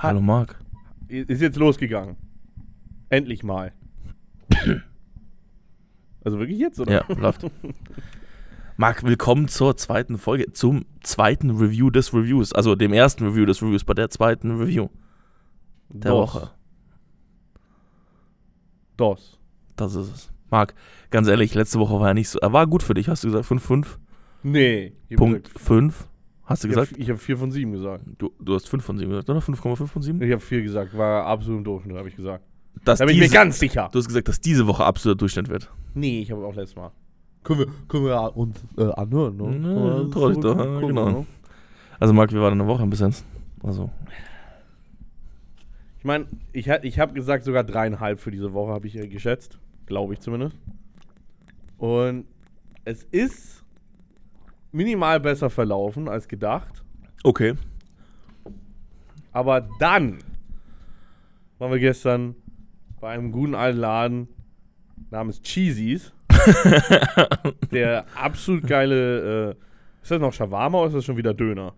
Hallo Marc. Ist jetzt losgegangen. Endlich mal. also wirklich jetzt, oder? Ja, läuft. Marc, willkommen zur zweiten Folge, zum zweiten Review des Reviews. Also dem ersten Review des Reviews, bei der zweiten Review der Dos. Woche. DOS. Das ist es. Marc, ganz ehrlich, letzte Woche war ja nicht so. Er war gut für dich, hast du gesagt? 5-5? Nee. Punkt gesagt- 5? Hast du Ich habe gesagt? hab 4 von 7 gesagt. Du, du hast 5 von 7 gesagt, oder? 5,5 von 7? Ich habe 4 gesagt. War absolut im Durchschnitt, habe ich gesagt. Dass Da bin ich mir diese- ganz sicher. Du hast gesagt, dass diese Woche absoluter Durchschnitt wird. Nee, ich habe auch letztes Mal. Können wir, können wir ja uns äh, anhören, ne? Ja, Können wir trau dich doch, ja, gucken, genau. ne? Also Marc, wir waren eine Woche bis jetzt. Also, Ich meine, ich, ich habe gesagt, sogar dreieinhalb für diese Woche habe ich äh, geschätzt. Glaube ich zumindest. Und es ist minimal besser verlaufen als gedacht. okay. Aber dann waren wir gestern bei einem guten alten Laden namens Cheesies. der absolut geile. Äh, ist das noch Shawarma oder ist das schon wieder Döner?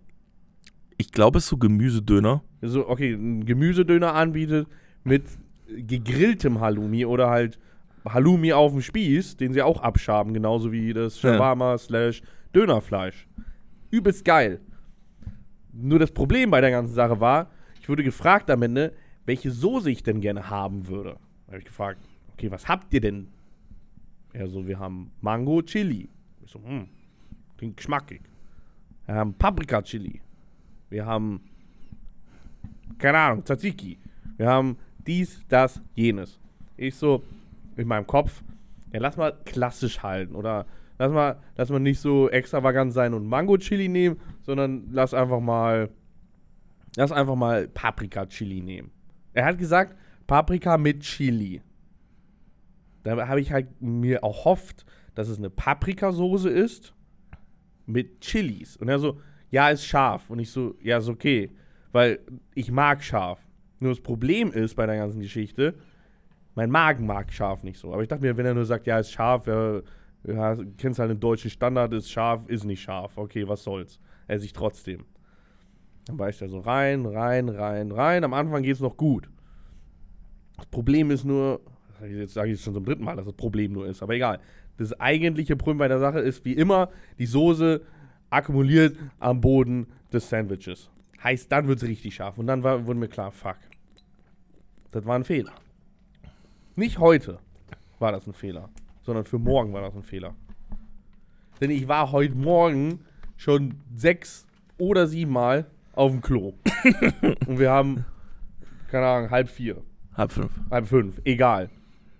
Ich glaube, es ist so Gemüsedöner. Also, okay, ein Gemüsedöner anbietet mit gegrilltem Halloumi oder halt Halloumi auf dem Spieß, den sie auch abschaben, genauso wie das Ja. Shawarma slash Dönerfleisch. Übelst geil. Nur das Problem bei der ganzen Sache war, ich wurde gefragt am Ende, welche Soße ich denn gerne haben würde. Da habe ich gefragt, okay, was habt ihr denn? Er so, wir haben Mango Chili. Ich so, hm, klingt geschmackig. Wir haben Paprika Chili. Wir haben keine Ahnung, Tzatziki. Wir haben dies, das, jenes. Ich so in meinem Kopf, ja, lass mal klassisch halten oder lass mal, lass mal nicht so extravagant sein und Mango Chili nehmen, sondern lass einfach mal, lass einfach mal Paprika Chili nehmen. Er hat gesagt, Paprika mit Chili. Da habe ich halt mir erhofft, dass es eine Paprikasoße ist mit Chilis. Und er so, ja, ist scharf. Und ich so, ja, ist okay. Weil ich mag scharf. Nur das Problem ist bei der ganzen Geschichte, mein Magen mag scharf nicht so. Aber ich dachte mir, wenn er nur sagt, ja, ist scharf, ja, ja kennst halt den deutschen Standard, ist scharf, ist nicht scharf. Okay, was soll's. Esse ich trotzdem. Dann beißt er so rein, rein, rein, rein. Am Anfang geht's noch gut. Das Problem ist nur, jetzt sage ich schon zum dritten Mal, dass das Problem nur ist, aber egal. Das eigentliche Problem bei der Sache ist wie immer, die Soße akkumuliert am Boden des Sandwiches. Heißt, dann wird es richtig scharf. Und dann war, wurde mir klar, fuck. Das war ein Fehler. Nicht heute war das ein Fehler, sondern für morgen war das ein Fehler. Denn ich war heute Morgen schon sechs oder sieben Mal auf dem Klo. Und wir haben, keine Ahnung, halb vier. Halb fünf. Halb fünf, egal.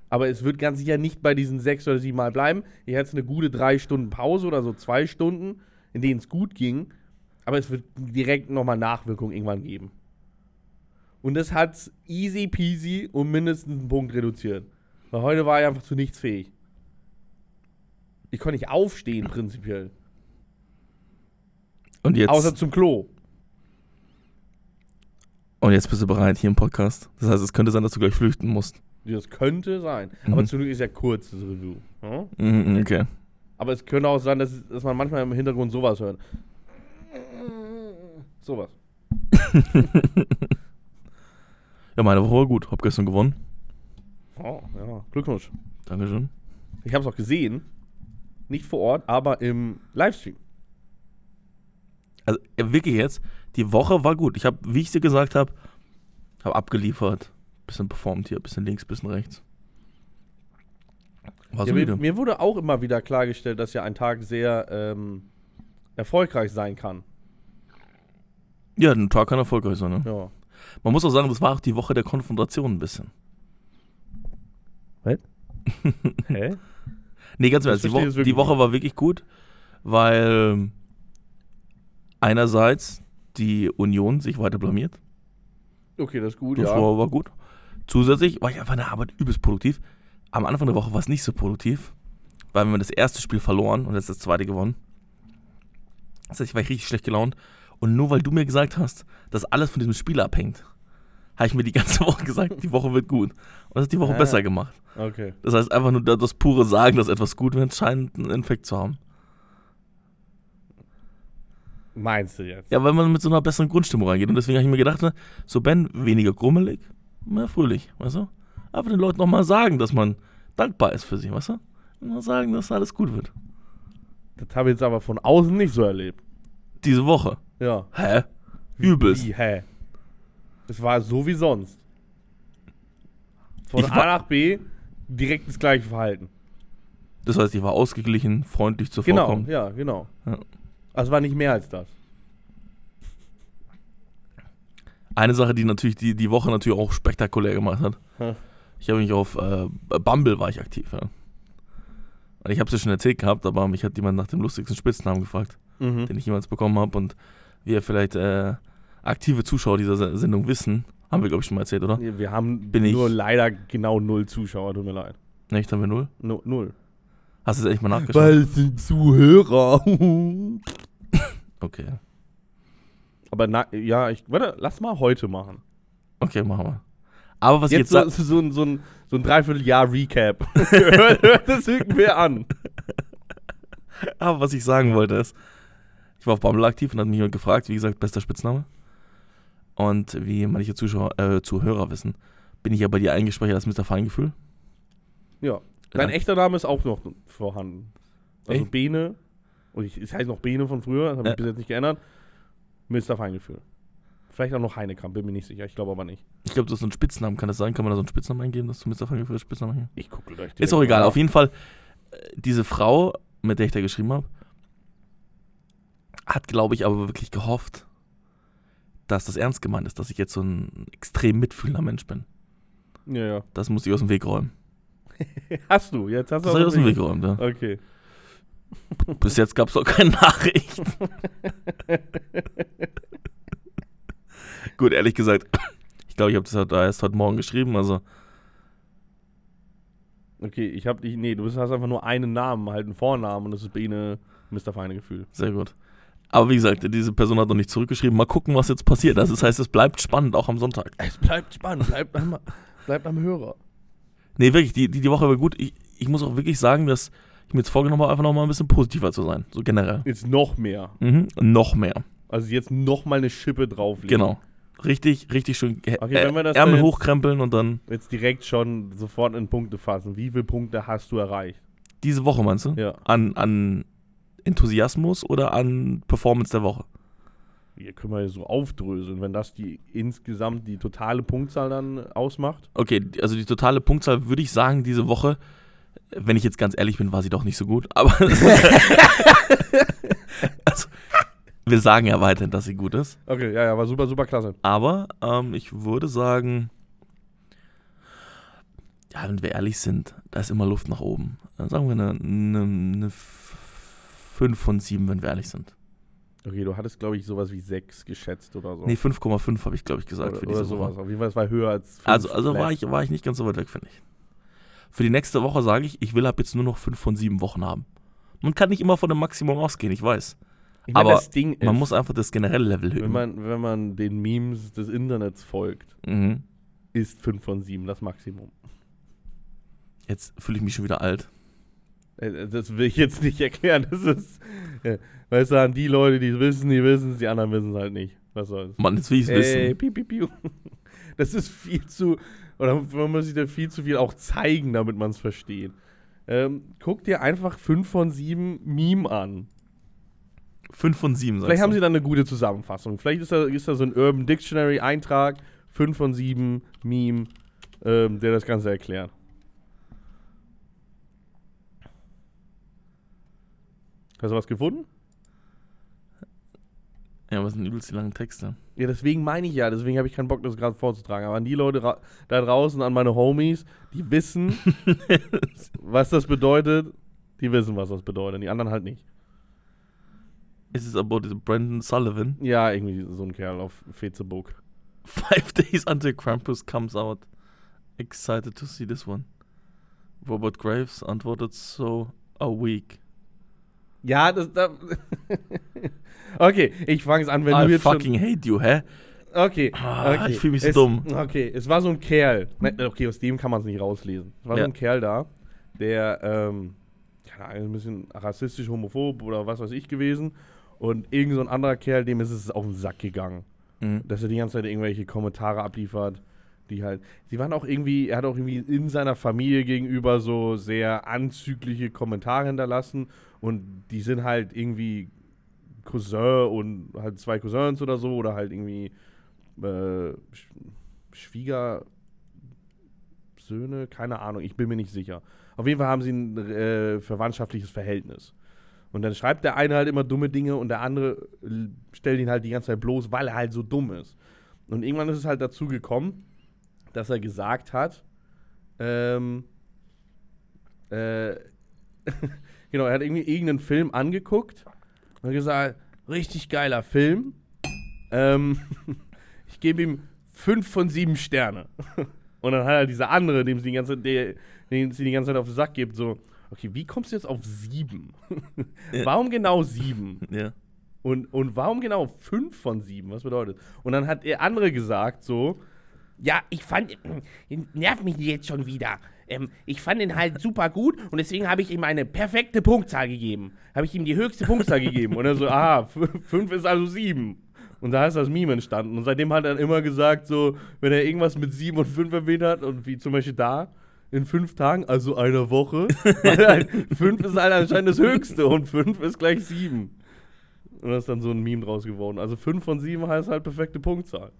Aber es wird ganz sicher nicht bei diesen sechs oder sieben Mal bleiben. Ich hatte eine gute drei Stunden Pause oder so zwei Stunden, in denen es gut ging. Aber es wird direkt nochmal Nachwirkungen irgendwann geben. Und das hat easy peasy um mindestens einen Punkt reduziert. Weil heute war ich einfach zu nichts fähig. Ich konnte nicht aufstehen, prinzipiell. Und jetzt, Außer zum Klo. und jetzt bist du bereit hier im Podcast. Das heißt, es könnte sein, dass du gleich flüchten musst. Das könnte sein. Mhm. Aber zum Glück ist ja kurz das Review. Ja? Mhm, okay. Aber es könnte auch sein, dass, dass man manchmal im Hintergrund sowas hört. Sowas. Ja, meine Woche war gut. Hab gestern gewonnen. Oh, ja. Glückwunsch. Dankeschön. Ich habe es auch gesehen. Nicht vor Ort, aber im Livestream. Also äh, wirklich jetzt, die Woche war gut. Ich habe, wie ich dir gesagt habe, habe abgeliefert. Bisschen performt hier, bisschen links, bisschen rechts. War Ja, mir, mir wurde auch immer wieder klargestellt, dass ja ein Tag sehr ähm, erfolgreich sein kann. Ja, ein Tag kann erfolgreich sein. Ne? Ja. Man muss auch sagen, das war auch die Woche der Konfrontation ein bisschen. Hä? Nee, ganz im Ernst, die, Wo die Woche war wirklich gut, weil einerseits die Union sich weiter blamiert. Okay, das ist gut, Das ja. war, war gut. Zusätzlich war ich einfach in der Arbeit übelst produktiv. Am Anfang der Woche war es nicht so produktiv, weil wir das erste Spiel verloren und jetzt das zweite gewonnen. Das heißt, ich war richtig schlecht gelaunt. Und nur weil du mir gesagt hast, dass alles von diesem Spiel abhängt, habe ich mir die ganze Woche gesagt, die Woche wird gut. Und das hat die Woche Ah. besser gemacht. Okay. Das heißt, einfach nur das pure Sagen, dass etwas gut wird, scheint einen Infekt zu haben. Meinst du jetzt? Ja, weil man mit so einer besseren Grundstimmung reingeht. Und deswegen habe ich mir gedacht, ne, so Ben, weniger grummelig, mehr fröhlich, weißt du? Einfach den Leuten nochmal sagen, dass man dankbar ist für sie, weißt du? Mal sagen, dass alles gut wird. Das habe ich jetzt aber von außen nicht so erlebt. Diese Woche. Ja. Hä? Übelst. Wie, hä? Es war so wie sonst. Von Ich A nach B direkt das gleiche Verhalten. Das heißt, ich war ausgeglichen, freundlich zu Genau, ja, genau. Ja. Also es war nicht mehr als das. Eine Sache, die natürlich die, die Woche natürlich auch spektakulär gemacht hat. Hm. Ich habe mich auf äh, Bumble war ich aktiv, ja. Und ich habe es ja schon erzählt gehabt, aber mich hat jemand nach dem lustigsten Spitznamen gefragt, Mhm. den ich jemals bekommen habe. Und wie ihr vielleicht äh, aktive Zuschauer dieser Se- Sendung wissen, haben wir, glaube ich, schon mal erzählt, oder? Wir wir haben Bin ich- nur leider genau null Zuschauer, tut mir leid. Nicht, haben wir null? Nu null. Hast du es echt mal nachgeschaut? Weil es sind Zuhörer. Okay. Aber na, ja, ich, warte, lass mal heute machen. Okay, machen wir. Aber was Jetzt ich jetzt so, so, ein- so, ein, so ein Dreivierteljahr Recap. hört, hört das irgendwer an. aber was ich sagen wollte ist, ich war auf Bumble aktiv und hat mich jemand gefragt, wie gesagt, bester Spitzname. Und wie manche Zuschauer, äh, Zuhörer wissen, bin ich ja bei dir eingespeichert als Mr. Feingefühl. Ja. Dein Ja. echter Name ist auch noch vorhanden. Also Echt? Bene, und ich, es heißt noch Bene von früher, das habe ich Ja. bis jetzt nicht geändert. Mr. Feingefühl. Vielleicht auch noch Heinekamp, bin mir nicht sicher, ich glaube aber nicht. Ich glaube, das ist so ein Spitznamen, kann das sein? Kann man da so einen Spitznamen eingeben, dass du Mr. Feingefühl als Spitznamen eingeben? Ich gucke gleich. Ist auch egal. Auf jeden Fall, äh, diese Frau, mit der ich da geschrieben habe, hat, glaube ich, aber wirklich gehofft, dass das ernst gemeint ist, dass ich jetzt so ein extrem mitfühlender Mensch bin. Ja, ja. Das muss ich aus dem Weg räumen. Hast du, jetzt hast du Das habe ich aus dem Weg geräumt, ja. Okay. Bis jetzt gab es auch keine Nachricht. Gut, ehrlich gesagt, ich glaube, ich habe das halt erst heute Morgen geschrieben, also Okay, ich habe dich, nee, du hast einfach nur einen Namen, halt einen Vornamen und das ist Bene Mr. Feinegefühl. sehr gut. Aber wie gesagt, diese Person hat noch nicht zurückgeschrieben. Mal gucken, was jetzt passiert. Also das heißt, es bleibt spannend, auch am Sonntag. Es bleibt spannend, bleibt am, bleibt am Hörer. Nee, wirklich, die, die, die Woche war gut. Ich, ich muss auch wirklich sagen, dass ich mir jetzt vorgenommen habe, einfach noch mal ein bisschen positiver zu sein. So generell. Jetzt noch mehr. Mhm. Noch mehr. Also jetzt noch mal eine Schippe drauflegen. Genau. Richtig, richtig schön äh, Okay, wenn wir das Ärmel jetzt- hochkrempeln und dann Jetzt direkt schon sofort in Punkte fassen. Wie viele Punkte hast du erreicht? diese Woche, meinst du? Ja. An, an Enthusiasmus oder an Performance der Woche? Hier können wir so aufdröseln, wenn das die insgesamt die totale Punktzahl dann ausmacht. Okay, also die totale Punktzahl würde ich sagen, diese Woche, wenn ich jetzt ganz ehrlich bin, war sie doch nicht so gut. Aber also, wir sagen ja weiterhin, dass sie gut ist. Okay, ja, ja, war super, super klasse. Aber ähm, ich würde sagen, ja, wenn wir ehrlich sind, da ist immer Luft nach oben. Dann sagen wir eine, eine, eine 5 von 7, wenn wir ehrlich sind. Okay, du hattest, glaube ich, sowas wie 6 geschätzt oder so. Nee, 5,5 habe ich, glaube ich, gesagt oder, für diese sowas. Woche. Auf jeden Fall, es war höher als fünf Also, also war, ich, war ich nicht ganz so weit weg, finde ich. Für die nächste Woche sage ich, ich will ab jetzt nur noch 5 von 7 Wochen haben. Man kann nicht immer von dem Maximum ausgehen, ich weiß. Ich meine, aber ist, Man muss einfach das generelle Level wenn hören. man, wenn man den Memes des Internets folgt, Mhm. ist 5 von 7 das Maximum. Jetzt fühle ich mich schon wieder alt. Äh, Das will ich jetzt nicht erklären. Das ist, äh, weißt du, an die Leute, die es wissen, die wissen es, die anderen wissen es halt nicht. Was soll's. Mann, jetzt will ich es wissen. piu, piu, piu. Das ist viel zu, oder man muss sich da viel zu viel auch zeigen, damit man es versteht. Ähm, guck dir einfach 5 von 7 Meme an. 5 von 7, Vielleicht haben sie dann eine gute Zusammenfassung. Vielleicht ist da, ist da so ein Urban Dictionary Eintrag, 5 von 7 Meme, ähm, der das Ganze erklärt. Hast du was gefunden? Ja, was sind übelst die langen Texte? Ja, deswegen meine ich ja, deswegen habe ich keinen Bock, das gerade vorzutragen. Aber an die Leute da draußen, an meine Homies, die wissen, was das bedeutet, die wissen, was das bedeutet. Die anderen halt nicht. Is it about Brandon Sullivan? Ja, irgendwie so ein Kerl auf Facebook. Five days until Krampus comes out. Excited to see this one. Robert Graves antwortet so a week. Ja, das. Da okay, ich fange es an, wenn I du jetzt schon. fucking hate you, hä? Okay, Ah, okay. ich fühl mich so es, dumm. Okay, es war so ein Kerl. Okay, aus dem kann man es nicht rauslesen. Es war Ja. so ein Kerl da, der, ähm, keine Ahnung, ein bisschen rassistisch, homophob oder was weiß ich gewesen. Und irgend so ein anderer Kerl, dem ist es auf den Sack gegangen. Mhm. Dass er die ganze Zeit irgendwelche Kommentare abliefert, die halt. Sie waren auch irgendwie, er hat auch irgendwie in seiner Familie gegenüber so sehr anzügliche Kommentare hinterlassen. Und die sind halt irgendwie Cousin und halt zwei Cousins oder so, oder halt irgendwie äh, Sch Schwiegersöhne, keine Ahnung, ich bin mir nicht sicher. Auf jeden Fall haben sie ein äh, verwandtschaftliches Verhältnis. Und dann schreibt der eine halt immer dumme Dinge und der andere stellt ihn halt die ganze Zeit bloß, weil er halt so dumm ist. Und irgendwann ist es halt dazu gekommen, dass er gesagt hat, ähm, äh, genau, er hat irgendwie irgendeinen Film angeguckt und hat gesagt, richtig geiler Film. Ähm, ich gebe ihm fünf von sieben Sterne. Und dann hat er dieser andere, dem sie die ganze, der, den sie die ganze Zeit auf den Sack gibt, so, okay, wie kommst du jetzt auf sieben? Ja. warum genau sieben? Ja. Und, und warum genau fünf von sieben? Was bedeutet? Und dann hat der andere gesagt, so, Ja, ich fand, nervt mich jetzt schon wieder. Ähm, ich fand ihn halt super gut und deswegen habe ich ihm eine perfekte Punktzahl gegeben. habe ich ihm die höchste Punktzahl gegeben. Und er so, aha, f- fünf ist also sieben. Und da ist das Meme entstanden. Und seitdem hat er immer gesagt, so, wenn er irgendwas mit sieben und fünf erwähnt hat, und wie zum Beispiel da, in fünf Tagen, also einer Woche, halt, fünf ist halt anscheinend das Höchste und fünf ist gleich sieben. Und da ist dann so ein Meme draus geworden. Also fünf von sieben heißt halt perfekte Punktzahl.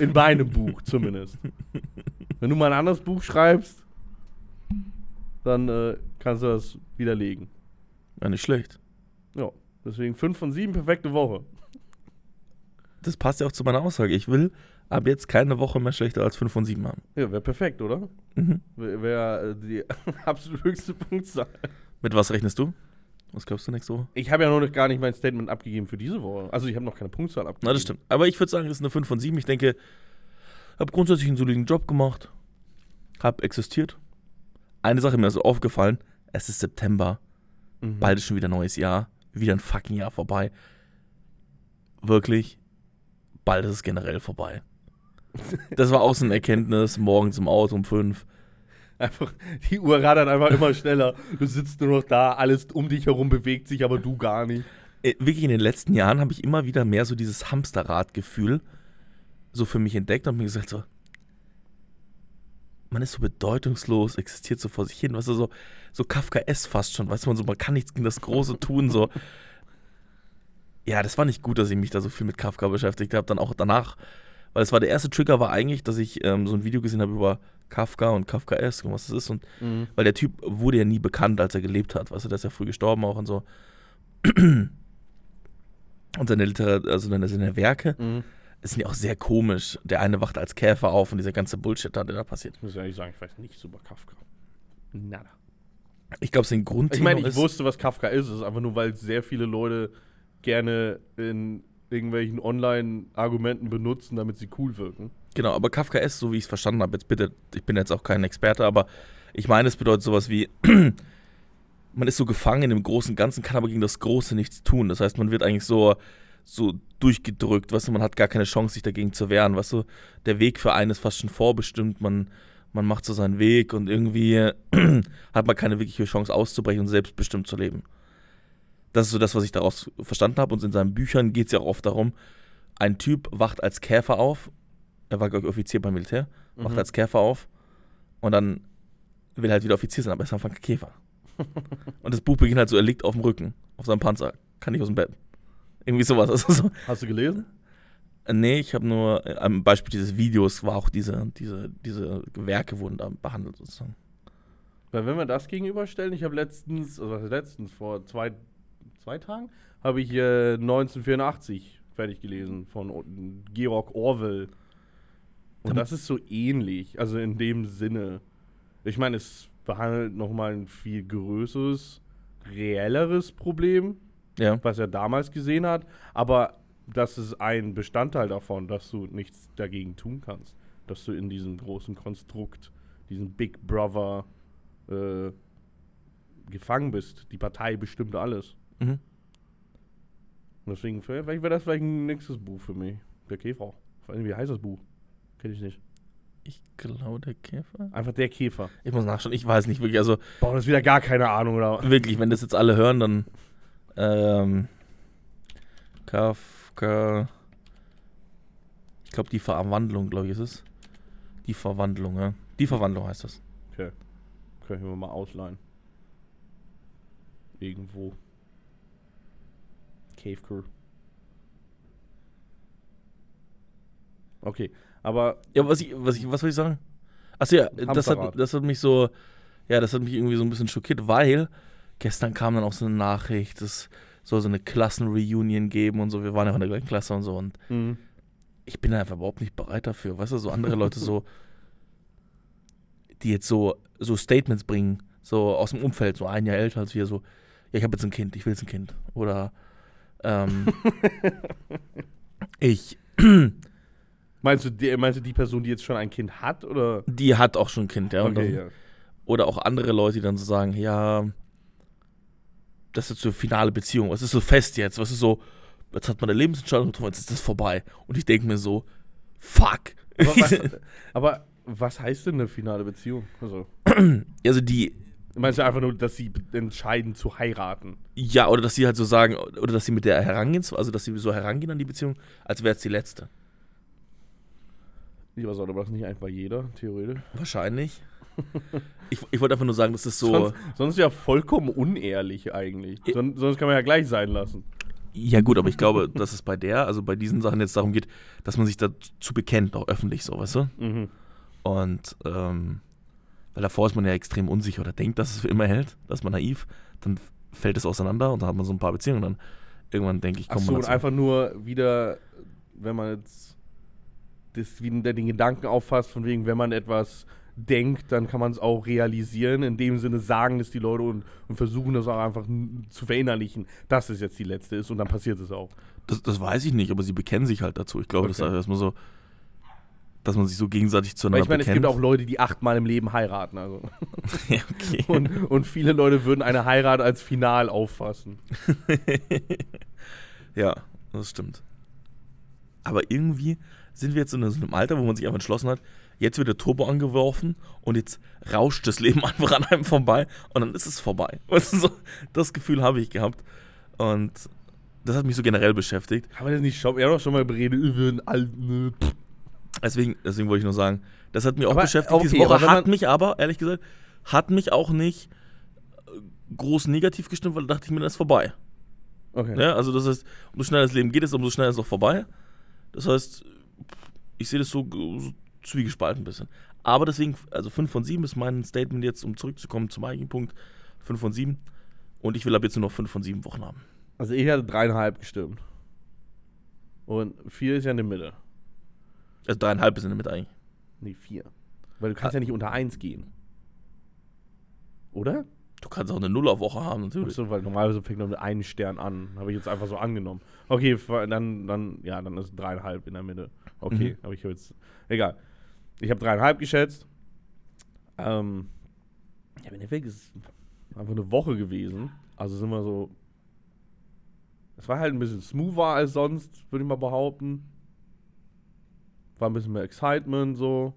In meinem Buch zumindest. Wenn du mal ein anderes Buch schreibst, dann äh, kannst du das widerlegen. ja, nicht schlecht. Ja, deswegen 5 von 7, perfekte Woche. Das passt ja auch zu meiner Aussage. Ich will ab jetzt keine Woche mehr schlechter als 5 von 7 haben. Ja, wäre perfekt, oder? Mhm. Wäre wär, äh, die absolut höchste Punktzahl. Mit was rechnest du? Was glaubst du nächste Woche? Ich habe ja noch gar nicht mein Statement abgegeben für diese Woche. Also ich habe noch keine Punktzahl abgegeben. Na, das stimmt. Aber ich würde sagen, es ist eine 5 von 7. Ich denke, habe grundsätzlich einen soliden Job gemacht. Habe existiert. Eine Sache mir ist aufgefallen. Es ist September. Mhm. Bald ist schon wieder neues Jahr. Wieder ein fucking Jahr vorbei. Wirklich. Bald ist es generell vorbei. Das war auch so eine Erkenntnis. Morgens im Auto um 5. Einfach, die Uhr rattert einfach immer schneller. Du sitzt nur noch da, alles um dich herum bewegt sich, aber du gar nicht. Äh, Wirklich in den letzten Jahren habe ich immer wieder mehr so dieses Hamsterrad-Gefühl so für mich entdeckt und mir gesagt so, man ist so bedeutungslos, existiert so vor sich hin, weißt du, so, so Kafka-S fast schon, weißt du, man so, man kann nichts gegen das Große tun, so. Ja, das war nicht gut, dass ich mich da so viel mit Kafka beschäftigt habe, dann auch danach, weil es war der erste Trigger war eigentlich, dass ich ähm, so ein Video gesehen habe über Kafka und Kafka-S und was das ist und weil der Typ wurde ja nie bekannt, als er gelebt hat, weißt du, der ist ja früh gestorben auch und so. Und seine Literat also seine, seine Werke Mhm. sind ja auch sehr komisch. Der eine wacht als Käfer auf und dieser ganze Bullshit, da, der da passiert. Ich muss ehrlich sagen, ich weiß nichts über Kafka. Nada. Ich glaube, sein Grund Ich meine, ich wusste, was Kafka ist. Es ist einfach nur, weil sehr viele Leute gerne in irgendwelchen Online-Argumenten benutzen, damit sie cool wirken. Genau, aber Kafka S, so wie ich es verstanden habe, jetzt bitte, ich bin jetzt auch kein Experte, aber ich meine, es bedeutet sowas wie, man ist so gefangen in dem großen Ganzen, kann aber gegen das Große nichts tun. Das heißt, man wird eigentlich so, so durchgedrückt, weißt du, man hat gar keine Chance, sich dagegen zu wehren, weißt du, der Weg für einen ist fast schon vorbestimmt, man, man macht so seinen Weg und irgendwie hat man keine wirkliche Chance auszubrechen und selbstbestimmt zu leben. Das ist so das, was ich daraus verstanden habe und in seinen Büchern geht es ja auch oft darum, ein Typ wacht als Käfer auf, er war, glaube ich, Offizier beim Militär, wacht Mhm. als Käfer auf und dann will er halt wieder Offizier sein, aber er ist einfach ein Käfer. und das Buch beginnt halt so, er liegt auf dem Rücken, auf seinem Panzer, kann nicht aus dem Bett. Irgendwie sowas. Also so, Hast du gelesen? nee, ich habe nur, am Beispiel dieses Videos war auch diese, diese, diese Werke wurden da behandelt sozusagen. Weil wenn wir das gegenüberstellen, ich habe letztens, also letztens, vor zwei, zwei Tagen, habe ich äh, 1984 fertig gelesen von Georg Orwell. Und das ist so ähnlich, also in dem Sinne. Ich meine, es behandelt nochmal ein viel größeres, reelleres Problem, Ja, was er damals gesehen hat, aber das ist ein Bestandteil davon, dass du nichts dagegen tun kannst. Dass du in diesem großen Konstrukt, diesem Big Brother äh, gefangen bist. Die Partei bestimmt alles. Mhm. Und deswegen, vielleicht wäre das vielleicht ein nächstes Buch für mich. Der Käfer. Ich weiß nicht, wie heißt das Buch? Kenn ich nicht. ich glaube, der Käfer. Einfach der Käfer. Ich muss nachschauen, ich weiß nicht wirklich, also Boah, das ist wieder gar keine Ahnung, oder? wirklich, wenn das jetzt alle hören, dann Ähm, Kafka. Ich glaube, die Verwandlung, glaube ich, ist es. Die Verwandlung, ja. Die Verwandlung heißt das. Okay. Können wir mal ausleihen. Irgendwo. Cave Crew. Okay, aber Ja, was ich, was ich, was soll ich sagen? Achso, ja, das hat, das hat mich so, ja, das hat mich irgendwie so ein bisschen schockiert, weil gestern kam dann auch so eine Nachricht, es soll so eine Klassenreunion geben und so, wir waren ja in der gleichen Klasse und so und mhm. ich bin einfach überhaupt nicht bereit dafür, weißt du, so andere Leute so, die jetzt so, so Statements bringen, so aus dem Umfeld, so ein Jahr älter als wir, so, ja, ich habe jetzt ein Kind, ich will jetzt ein Kind. Oder, ähm, ich, meinst, du, die, meinst du die Person, die jetzt schon ein Kind hat? Oder? die hat auch schon ein Kind, ja. Okay, dann, ja. Oder auch andere Leute, die dann so sagen, ja, das ist so eine finale Beziehung, was ist so fest jetzt, was ist so, jetzt hat man eine Lebensentscheidung getroffen, jetzt ist das vorbei. Und ich denke mir so, fuck. Aber was, aber was heißt denn eine finale Beziehung? Also, also die, meinst du einfach nur, dass sie entscheiden zu heiraten? ja, oder dass sie halt so sagen, oder dass sie mit der herangehen, also dass sie so herangehen an die Beziehung, als wäre es die letzte. Ja, aber sollte das nicht einfach jeder, theoretisch? Wahrscheinlich. ich ich wollte einfach nur sagen, das ist so. Sonst, sonst ja vollkommen unehrlich eigentlich. I- Son, sonst kann man ja gleich sein lassen. Ja, gut, aber ich glaube, dass es bei der, also bei diesen Sachen jetzt darum geht, dass man sich dazu bekennt, auch öffentlich so, weißt du? Mhm. Und, ähm, weil davor ist man ja extrem unsicher oder denkt, dass es für immer hält, dass man naiv, dann fällt es auseinander und dann hat man so ein paar Beziehungen und dann irgendwann denke ich, kommt Achso, man und dazu. einfach nur wieder, wenn man jetzt das wieder den Gedanken auffasst, von wegen, wenn man etwas denkt, dann kann man es auch realisieren. In dem Sinne sagen es die Leute und, und versuchen das auch einfach zu verinnerlichen, dass es jetzt die letzte ist und dann passiert es auch. Das, das weiß ich nicht, aber sie bekennen sich halt dazu. Ich glaube, das ist Okay. erstmal so, dass man sich so gegenseitig Weil zueinander ich meine, es bekennt. gibt auch Leute, die achtmal im Leben heiraten. Also. ja, okay. Und, und viele Leute würden eine Heirat als final auffassen. Ja, das stimmt. Aber irgendwie sind wir jetzt in so einem Alter, wo man sich einfach entschlossen hat, jetzt wird der Turbo angeworfen und jetzt rauscht das Leben einfach an einem vorbei und dann ist es vorbei. Weißt du, so, das Gefühl habe ich gehabt. Und das hat mich so generell beschäftigt. Haben wir das nicht schon? Wir haben doch schon mal beredet über einen alten. Pff. Deswegen, deswegen wollte ich nur sagen, das hat mich auch Aber, beschäftigt. okay, Diese Woche hat mich aber, ehrlich gesagt, hat mich auch nicht äh, groß negativ gestimmt, weil da dachte ich mir, das ist vorbei. Okay. Ja, also das heißt, umso schneller das Leben geht, ist, umso schneller ist es auch vorbei. Das heißt, ich sehe das so, so zwiegespalten ein bisschen. Aber deswegen, also 5 von 7 ist mein Statement jetzt, um zurückzukommen zum eigentlichen Punkt. 5 von 7. Und ich will ab jetzt nur noch 5 von 7 Wochen haben. Also ich hatte dreieinhalb gestimmt. Und vier ist ja in der Mitte. Also dreieinhalb ist in der Mitte eigentlich. Nee, vier. Weil du kannst ja nicht unter eins gehen. Oder? Du kannst auch eine Nuller-Woche haben, natürlich. Achso, weil normalerweise fängt man mit einem Stern an. Habe ich jetzt einfach so angenommen. Okay, dann, dann, ja, dann ist dreieinhalb in der Mitte. Okay, Mhm. habe ich jetzt. Egal. Ich habe dreieinhalb geschätzt. Ähm, ja, im Endeffekt ist es einfach eine Woche gewesen. Also sind wir so. Es war halt ein bisschen smoother als sonst, würde ich mal behaupten. War ein bisschen mehr Excitement so.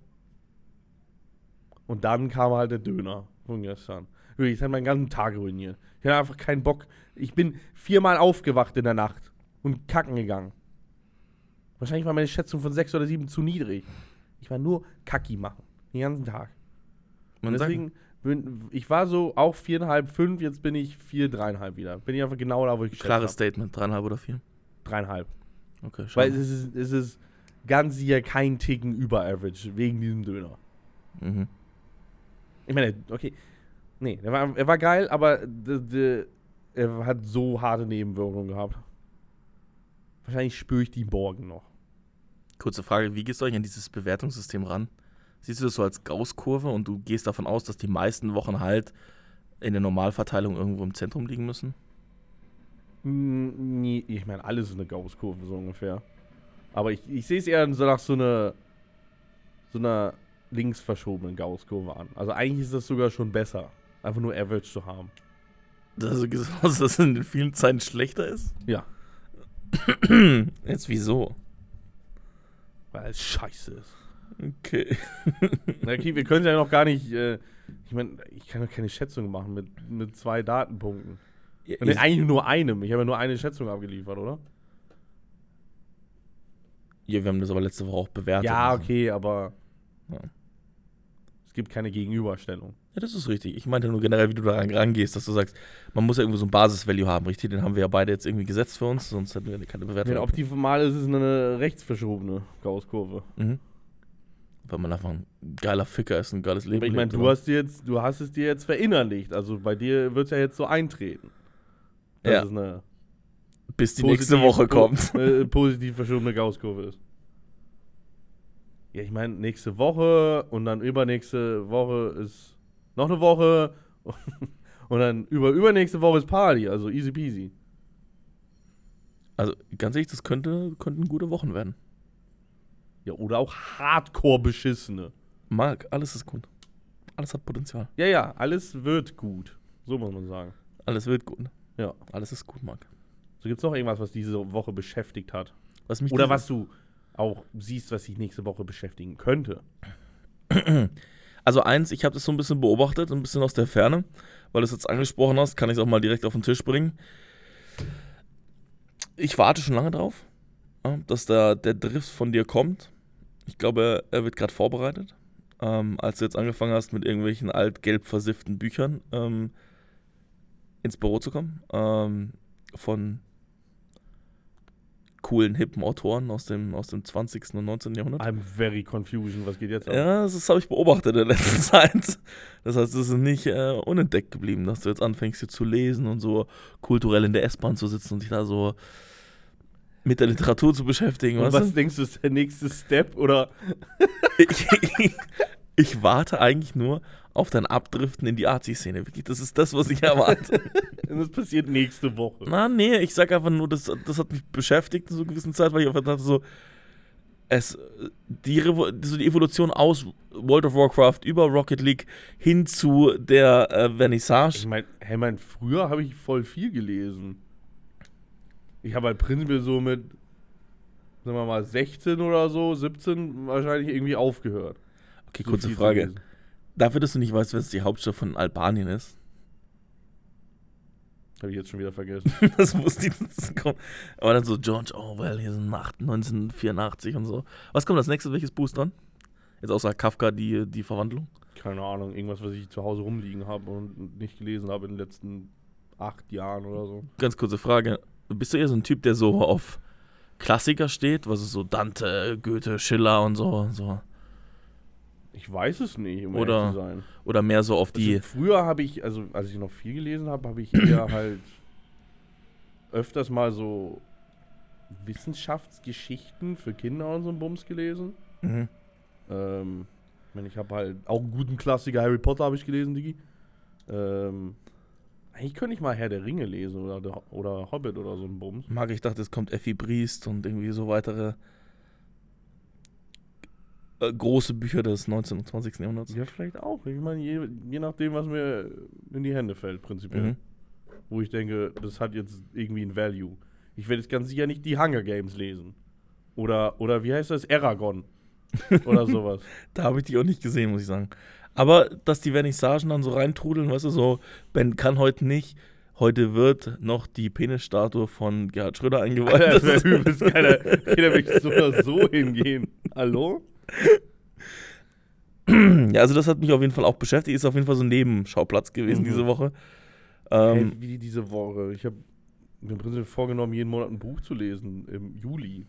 Und dann kam halt der Döner von gestern. Wirklich, das hat meinen ganzen Tag ruiniert. Ich hatte einfach keinen Bock. Ich bin viermal aufgewacht in der Nacht und kacken gegangen. Wahrscheinlich war meine Schätzung von sechs oder sieben zu niedrig. Ich war nur Kacki machen. Den ganzen Tag. Man deswegen, bin, ich war so auch viereinhalb, fünf, jetzt bin ich vier, dreieinhalb wieder. Bin ich einfach genau da, wo ich geschätzt klares habe. Statement, dreieinhalb oder vier. Dreieinhalb. Okay, Weil schade. es ist, es ist ganz sicher kein Ticken über Average wegen diesem Döner. Mhm. Ich meine, okay. Nee, er war, er war geil, aber er hat so harte Nebenwirkungen gehabt. Wahrscheinlich spüre ich die morgen noch. Kurze Frage, wie gehst du eigentlich an dieses Bewertungssystem ran? Siehst du das so als Gaußkurve und du gehst davon aus, dass die meisten Wochen halt in der Normalverteilung irgendwo im Zentrum liegen müssen? Nee, ich meine, alles ist eine Gaußkurve so ungefähr. Aber ich, ich sehe es eher so nach so einer so einer links verschobenen Gaußkurve an. Also eigentlich ist das sogar schon besser, einfach nur Average zu haben. Hast, dass es in vielen Zeiten schlechter ist? Ja, Jetzt wieso? weil es scheiße ist. Okay. Okay, wir können ja noch gar nicht. Äh, ich meine, ich kann doch keine Schätzung machen mit, mit zwei Datenpunkten. Ja, Nee, ich- eigentlich nur einem. Ich habe ja nur eine Schätzung abgeliefert, oder? Ja, wir haben das aber letzte Woche auch bewertet. Ja, Also. okay, aber Ja. es gibt keine Gegenüberstellung. Ja, das ist richtig. Ich meinte nur generell, wie du daran rangehst, dass du sagst, man muss ja irgendwo so ein Basis-Value haben, richtig? Den haben wir ja beide jetzt irgendwie gesetzt für uns, sonst hätten wir keine Bewertung. Ja, optimal ist es eine rechtsverschobene Gaußkurve. Mhm. Weil man einfach ein geiler Ficker ist, ein geiles Leben. Aber ich meine, du hast dir jetzt, du hast es dir jetzt verinnerlicht. Also bei dir wird es ja jetzt so eintreten. Dass Ja. es eine Bis die positiv- nächste Woche kommt. Äh, positiv verschobene Gaußkurve ist. Ja, ich meine, nächste Woche und dann übernächste Woche ist noch eine Woche und dann über übernächste Woche ist Party, also easy peasy. Also ganz ehrlich, das könnte, könnten gute Wochen werden. Ja, oder auch hardcore beschissene. Marc, alles ist gut. Alles hat Potenzial. Ja, ja, alles wird gut. So muss man sagen. Alles wird gut. Ja. Alles ist gut, Marc. So gibt es noch irgendwas, was diese Woche beschäftigt hat. Was mich Oder was du auch siehst, was dich nächste Woche beschäftigen könnte. Also eins, ich habe das so ein bisschen beobachtet, ein bisschen aus der Ferne, weil du es jetzt angesprochen hast, kann ich es auch mal direkt auf den Tisch bringen. Ich warte schon lange drauf, dass da der Drift von dir kommt. Ich glaube, er wird gerade vorbereitet. Ähm, als du jetzt angefangen hast, mit irgendwelchen alt-gelb versifften Büchern ähm, ins Büro zu kommen, ähm, von coolen, hippen Autoren aus dem, aus dem 20. und 19. Jahrhundert. I'm very confusion. Was geht jetzt ab? Ja, das habe ich beobachtet in der letzten Zeit. Das heißt, es ist nicht äh, unentdeckt geblieben, dass du jetzt anfängst hier zu lesen und so kulturell in der S-Bahn zu sitzen und dich da so mit der Literatur zu beschäftigen. Und was denkst du, ist der nächste Step? Oder Ich, ich, ich warte eigentlich nur auf dein Abdriften in die Arzi-Szene. Wirklich, Das ist das, was ich erwarte. das passiert nächste Woche? Na, nee, ich sag einfach nur, das, das hat mich beschäftigt in so einer gewissen Zeit, weil ich einfach dachte so, es, die, Revo so die Evolution aus World of Warcraft über Rocket League hin zu der äh, Ich Vernissage. meine, hey, mein, früher habe ich voll viel gelesen. Ich habe halt prinzipiell so mit, sagen wir mal, 16 oder so, 17 wahrscheinlich irgendwie aufgehört. Okay, so kurze Frage. Dafür, dass du nicht weißt, was die Hauptstadt von Albanien ist. Habe ich jetzt schon wieder vergessen. das wusste ich, das kommt. Aber dann so George Orwell, hier sind Nacht 1984 und so. Was kommt als nächstes? Welches Buch ist dran? Jetzt außer Kafka, die, die Verwandlung. Keine Ahnung, irgendwas, was ich zu Hause rumliegen habe und nicht gelesen habe in den letzten acht Jahren oder so. Ganz kurze Frage. Bist du eher so ein Typ, der so auf Klassiker steht? Was ist so Dante, Goethe, Schiller und so? so. Ich weiß es nicht, um Oder zu sein. Oder mehr so auf die. Also früher habe ich, also als ich noch viel gelesen habe, habe ich eher halt öfters mal so Wissenschaftsgeschichten für Kinder und so einen Bums gelesen. Mhm. Ähm, ich meine, ich habe halt auch einen guten Klassiker, Harry Potter habe ich gelesen, Digi. Ähm, eigentlich könnte ich mal Herr der Ringe lesen oder, der, oder Hobbit oder so ein Bums. Mag ich dachte, es kommt Effi Briest und irgendwie so weitere äh, große Bücher des 19. und 20. Jahrhunderts. Ja, vielleicht auch. Ich meine, je, je nachdem, was mir in die Hände fällt, prinzipiell. Mhm. Wo ich denke, das hat jetzt irgendwie ein Value. Ich werde jetzt ganz sicher nicht die Hunger Games lesen. Oder, oder wie heißt das? Aragon. Oder sowas. Da habe ich die auch nicht gesehen, muss ich sagen. Aber dass die Vernissagen dann so reintrudeln, weißt du, so, Ben kann heute nicht. Heute wird noch die Penisstatue von Gerhard Schröder eingeweiht. Alter, das wäre ist- übelst. Da da will so oder so hingehen. Hallo? ja, also das hat mich auf jeden Fall auch beschäftigt. Ist auf jeden Fall so ein Nebenschauplatz gewesen Mhm. diese Woche. Hey, Ähm, wie diese Woche. Ich habe mir im Prinzip vorgenommen, jeden Monat ein Buch zu lesen im Juli.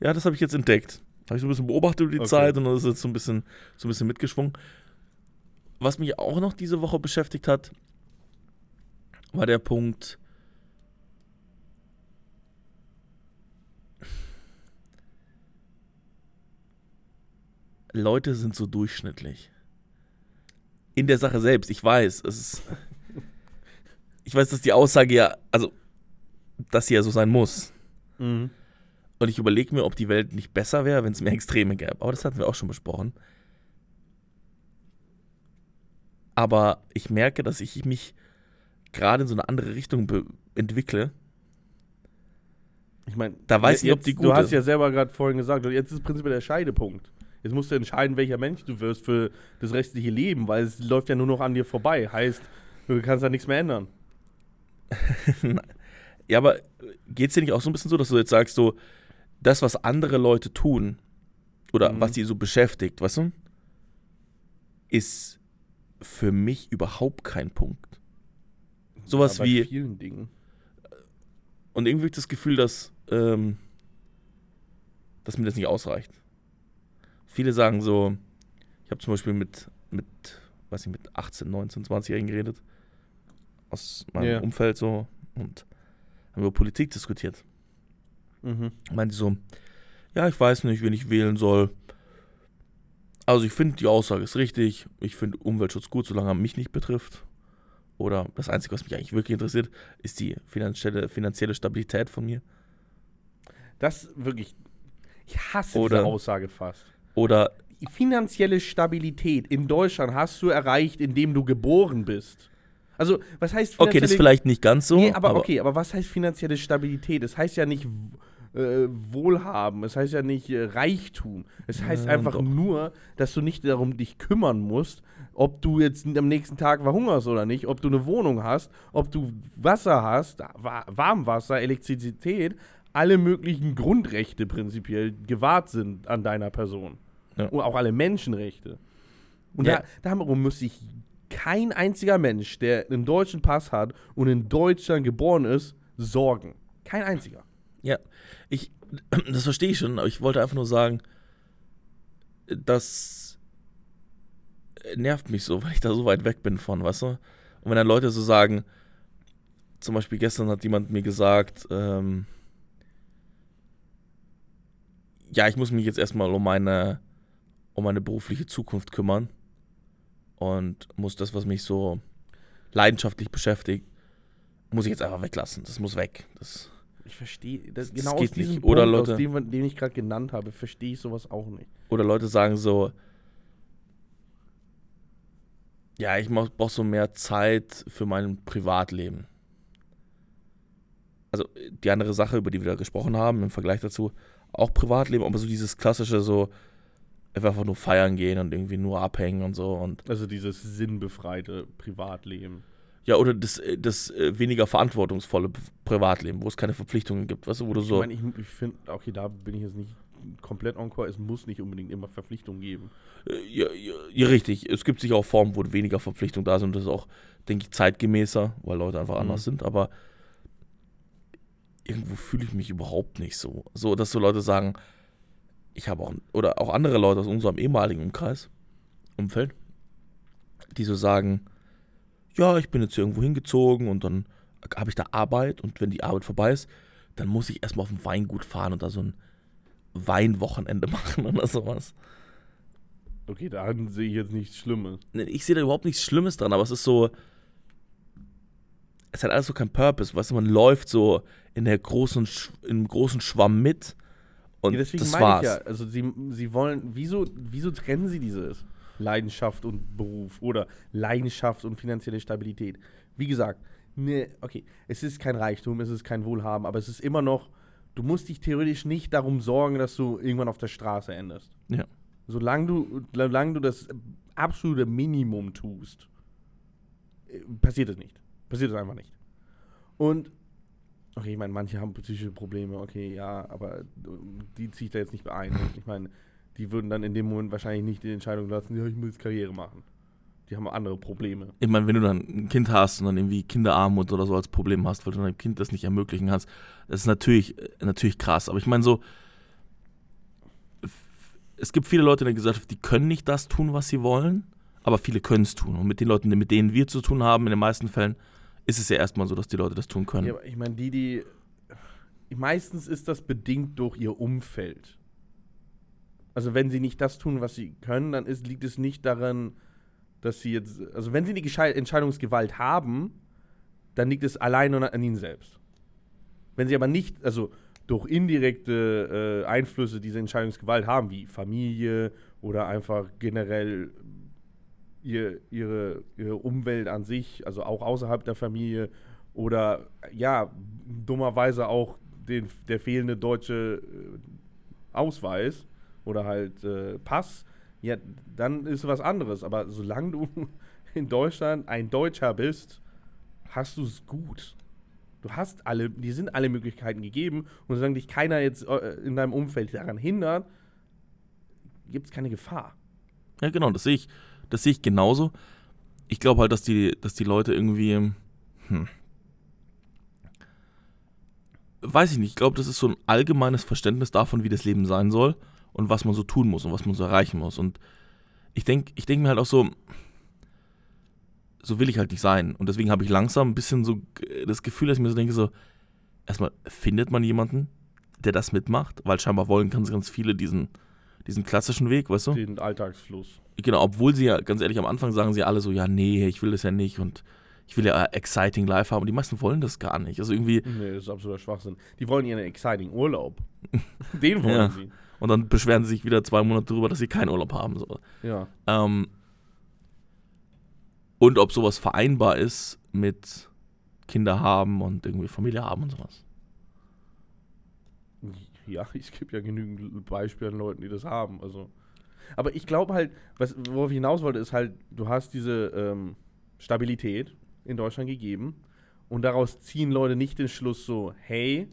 ja, das habe ich jetzt entdeckt. Habe ich so ein bisschen beobachtet über die Okay. Zeit und das ist jetzt so ein bisschen, so ein bisschen mitgeschwungen. Was mich auch noch diese Woche beschäftigt hat, war der Punkt, Leute sind so durchschnittlich. In der Sache selbst, ich weiß, es ist. Ich weiß, dass die Aussage ja, also, dass sie ja so sein muss. Mhm. Und ich überlege mir, ob die Welt nicht besser wäre, wenn es mehr Extreme gäbe. Aber das hatten wir auch schon besprochen. Aber ich merke, dass ich mich gerade in so eine andere Richtung entwickle. Ich meine, Da weiß ich nicht, ob die Du gut hast ist. ja selber gerade vorhin gesagt, jetzt ist prinzipiell der Scheidepunkt. Jetzt musst du entscheiden, welcher Mensch du wirst für das restliche Leben, weil es läuft ja nur noch an dir vorbei. Heißt, du kannst da nichts mehr ändern. ja, aber geht es dir nicht auch so ein bisschen so, dass du jetzt sagst, so, das, was andere Leute tun oder Mhm. was die so beschäftigt, weißt du, ist für mich überhaupt kein Punkt. Sowas Ja, bei wie, vielen Dingen. und irgendwie habe ich das Gefühl, dass, ähm, dass mir das nicht ausreicht. Viele sagen so, ich habe zum Beispiel mit, mit, weiß ich, mit 18, 19, 20-Jährigen geredet, aus meinem Ja. Umfeld so, und haben über Politik diskutiert. Mhm. meinte so, ja, ich weiß nicht, wen ich wählen soll. Also ich finde, die Aussage ist richtig. Ich finde Umweltschutz gut, solange er mich nicht betrifft. Oder das Einzige, was mich eigentlich wirklich interessiert, ist die finanzielle, finanzielle Stabilität von mir. Das wirklich. Ich hasse Oder- diese Aussage fast. Oder, finanzielle Stabilität in Deutschland hast du erreicht, indem du geboren bist. Also, was heißt finanzielle okay, das ist vielleicht nicht ganz so. Nee, aber, okay, aber was heißt finanzielle Stabilität? Es heißt ja nicht äh, Wohlhaben, es heißt ja nicht äh, Reichtum. Es heißt Ja, einfach doch. nur, dass du nicht darum dich kümmern musst, ob du jetzt am nächsten Tag verhungerst oder nicht, ob du eine Wohnung hast, ob du Wasser hast, Wa Warmwasser, Elektrizität, alle möglichen Grundrechte prinzipiell gewahrt sind an deiner Person. Ja. Und auch alle Menschenrechte. Und Ja. da, darum muss sich kein einziger Mensch, der einen deutschen Pass hat und in Deutschland geboren ist, sorgen. Kein einziger. Ja, ich, das verstehe ich schon, aber ich wollte einfach nur sagen, das nervt mich so, weil ich da so weit weg bin von, weißt du? Und wenn dann Leute so sagen, zum Beispiel gestern hat jemand mir gesagt, ähm, ja, ich muss mich jetzt erstmal um meine, um meine berufliche Zukunft kümmern und muss das, was mich so leidenschaftlich beschäftigt, muss ich jetzt einfach weglassen. Das muss weg. Das, Ich verstehe, das, Das genau aus geht diesem nicht. Oder Punkt, Leute- aus dem, den ich gerade genannt habe, verstehe ich sowas auch nicht. Oder Leute sagen so, ja, ich brauche so mehr Zeit für mein Privatleben. Also die andere Sache, über die wir da gesprochen haben, im Vergleich dazu, auch Privatleben, aber so dieses klassische so, einfach nur feiern gehen und irgendwie nur abhängen und so und Also dieses sinnbefreite Privatleben. ja, oder das, äh, das äh, weniger verantwortungsvolle Privatleben, wo es keine Verpflichtungen gibt, weißt du, wo du so, Ich meine, ich, ich finde, okay, da bin ich jetzt nicht komplett encore. Es muss nicht unbedingt immer Verpflichtungen geben. Äh, Ja, ja, ja, richtig. Es gibt sicher auch Formen, wo weniger Verpflichtungen da sind. Das ist auch, denke ich, zeitgemäßer, weil Leute einfach Mhm. anders sind. Aber irgendwo fühle ich mich überhaupt nicht so. So, dass so Leute sagen, ich habe auch, oder auch andere Leute aus unserem ehemaligen Umkreis, Umfeld, die so sagen, ja, ich bin jetzt hier irgendwo hingezogen und dann habe ich da Arbeit und wenn die Arbeit vorbei ist, dann muss ich erstmal auf ein Weingut fahren und da so ein Weinwochenende machen oder sowas. Okay, da sehe ich jetzt nichts Schlimmes. Ich sehe da überhaupt nichts Schlimmes dran, aber es ist so. Es hat alles so keinen Purpose, weißt du, man läuft so in der großen, im großen Schwamm mit und Ja, deswegen das meine war's. ich ja, also sie, sie wollen, wieso, wieso trennen sie dieses Leidenschaft und Beruf oder Leidenschaft und finanzielle Stabilität? Wie gesagt, ne, okay, es ist kein Reichtum, es ist kein Wohlhaben, aber es ist immer noch, du musst dich theoretisch nicht darum sorgen, dass du irgendwann auf der Straße endest. Ja. Solange du, solange du das absolute Minimum tust, äh, passiert es nicht. Passiert es einfach nicht. Und, okay, ich meine, manche haben psychische Probleme, okay, ja, aber äh, die ziehe ich da jetzt nicht ein. Ich meine, die würden dann in dem Moment wahrscheinlich nicht die Entscheidung lassen, ja, ich muss jetzt Karriere machen. Die haben andere Probleme. Ich meine, wenn du dann ein Kind hast und dann irgendwie Kinderarmut oder so als Problem hast, weil du deinem Kind das nicht ermöglichen kannst, das ist natürlich, äh, natürlich krass. Aber ich meine so, es gibt viele Leute in der Gesellschaft, die können nicht das tun, was sie wollen, aber viele können es tun. Und mit den Leuten, mit denen wir zu tun haben, in den meisten Fällen, ist es ja erstmal so, dass die Leute das tun können. Ja, ich meine, die, die. Meistens ist das bedingt durch ihr Umfeld. Also, wenn sie nicht das tun, was sie können, dann ist, liegt es nicht daran, dass sie jetzt. Also, wenn sie die Geschei- Entscheidungsgewalt haben, dann liegt es allein an ihnen selbst. Wenn sie aber nicht, also durch indirekte äh, Einflüsse diese Entscheidungsgewalt haben, wie Familie oder einfach generell ihr, ihre, ihre Umwelt an sich, also auch außerhalb der Familie oder ja, dummerweise auch den, der fehlende deutsche äh, Ausweis oder halt äh, Pass, ja, dann ist was anderes. Aber solange du in Deutschland ein Deutscher bist, hast du es gut. Du hast alle, die sind alle Möglichkeiten gegeben und solange dich keiner jetzt äh, in deinem Umfeld daran hindert, gibt es keine Gefahr. Ja, genau, das sehe ich, das sehe ich genauso. Ich glaube halt, dass die, dass die Leute irgendwie, hm, weiß ich nicht, ich glaube, das ist so ein allgemeines Verständnis davon, wie das Leben sein soll und was man so tun muss und was man so erreichen muss. Und ich denke ich denk mir halt auch so, so will ich halt nicht sein. Und deswegen habe ich langsam ein bisschen so das Gefühl, dass ich mir so denke, so, erstmal findet man jemanden, der das mitmacht, weil scheinbar wollen ganz, ganz viele diesen, diesen klassischen Weg, weißt du? Den Alltagsfluss. Genau, obwohl sie ja, ganz ehrlich, am Anfang sagen sie alle so, ja, nee, ich will das ja nicht und ich will ja exciting life haben. Und die meisten wollen das gar nicht. Also irgendwie. Nee, das ist absoluter Schwachsinn. Die wollen ihren exciting Urlaub. Den wollen Ja. sie. Und dann beschweren sie sich wieder zwei Monate darüber, dass sie keinen Urlaub haben. So. Ja. Ähm, und ob sowas vereinbar ist mit Kinder haben und irgendwie Familie haben und sowas. Ja, ich gebe ja genügend Beispiele an Leuten, die das haben. Also. Aber ich glaube halt, was, worauf ich hinaus wollte, ist halt, du hast diese ähm, Stabilität in Deutschland gegeben und daraus ziehen Leute nicht den Schluss so, hey,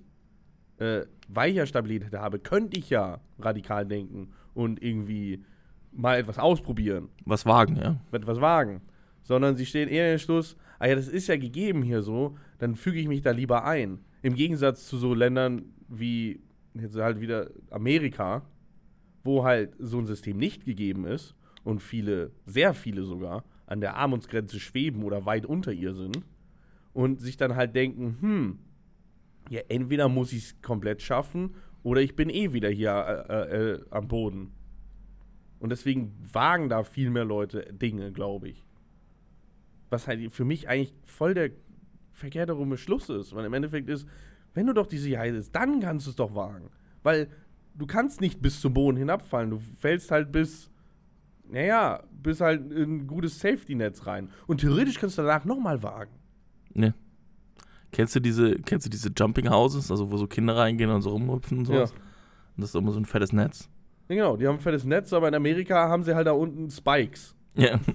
äh, weil ich ja Stabilität habe, könnte ich ja radikal denken und irgendwie mal etwas ausprobieren, Was wagen, ja. etwas wagen. Sondern sie stehen eher in den Schluss, ah ja, das ist ja gegeben hier so, dann füge ich mich da lieber ein. Im Gegensatz zu so Ländern wie jetzt halt wieder Amerika, wo halt so ein System nicht gegeben ist und viele, sehr viele sogar, an der Armutsgrenze schweben oder weit unter ihr sind und sich dann halt denken, hm, ja, entweder muss ich es komplett schaffen oder ich bin eh wieder hier äh, äh, am Boden. Und deswegen wagen da viel mehr Leute Dinge, glaube ich. Was halt für mich eigentlich voll der verkehrte rumme Schluss ist. Weil im Endeffekt ist, wenn du doch die Sicherheit ist, dann kannst du es doch wagen. Weil du kannst nicht bis zum Boden hinabfallen. Du fällst halt bis, naja, bis halt in ein gutes Safety-Netz rein. Und theoretisch kannst du danach nochmal wagen. Ne. Kennst du diese, kennst du diese Jumping Houses, also wo so Kinder reingehen und so rumhüpfen und sowas? Und das ist immer so ein fettes Netz. Ja, genau, die haben ein fettes Netz, aber in Amerika haben sie halt da unten Spikes. Ja.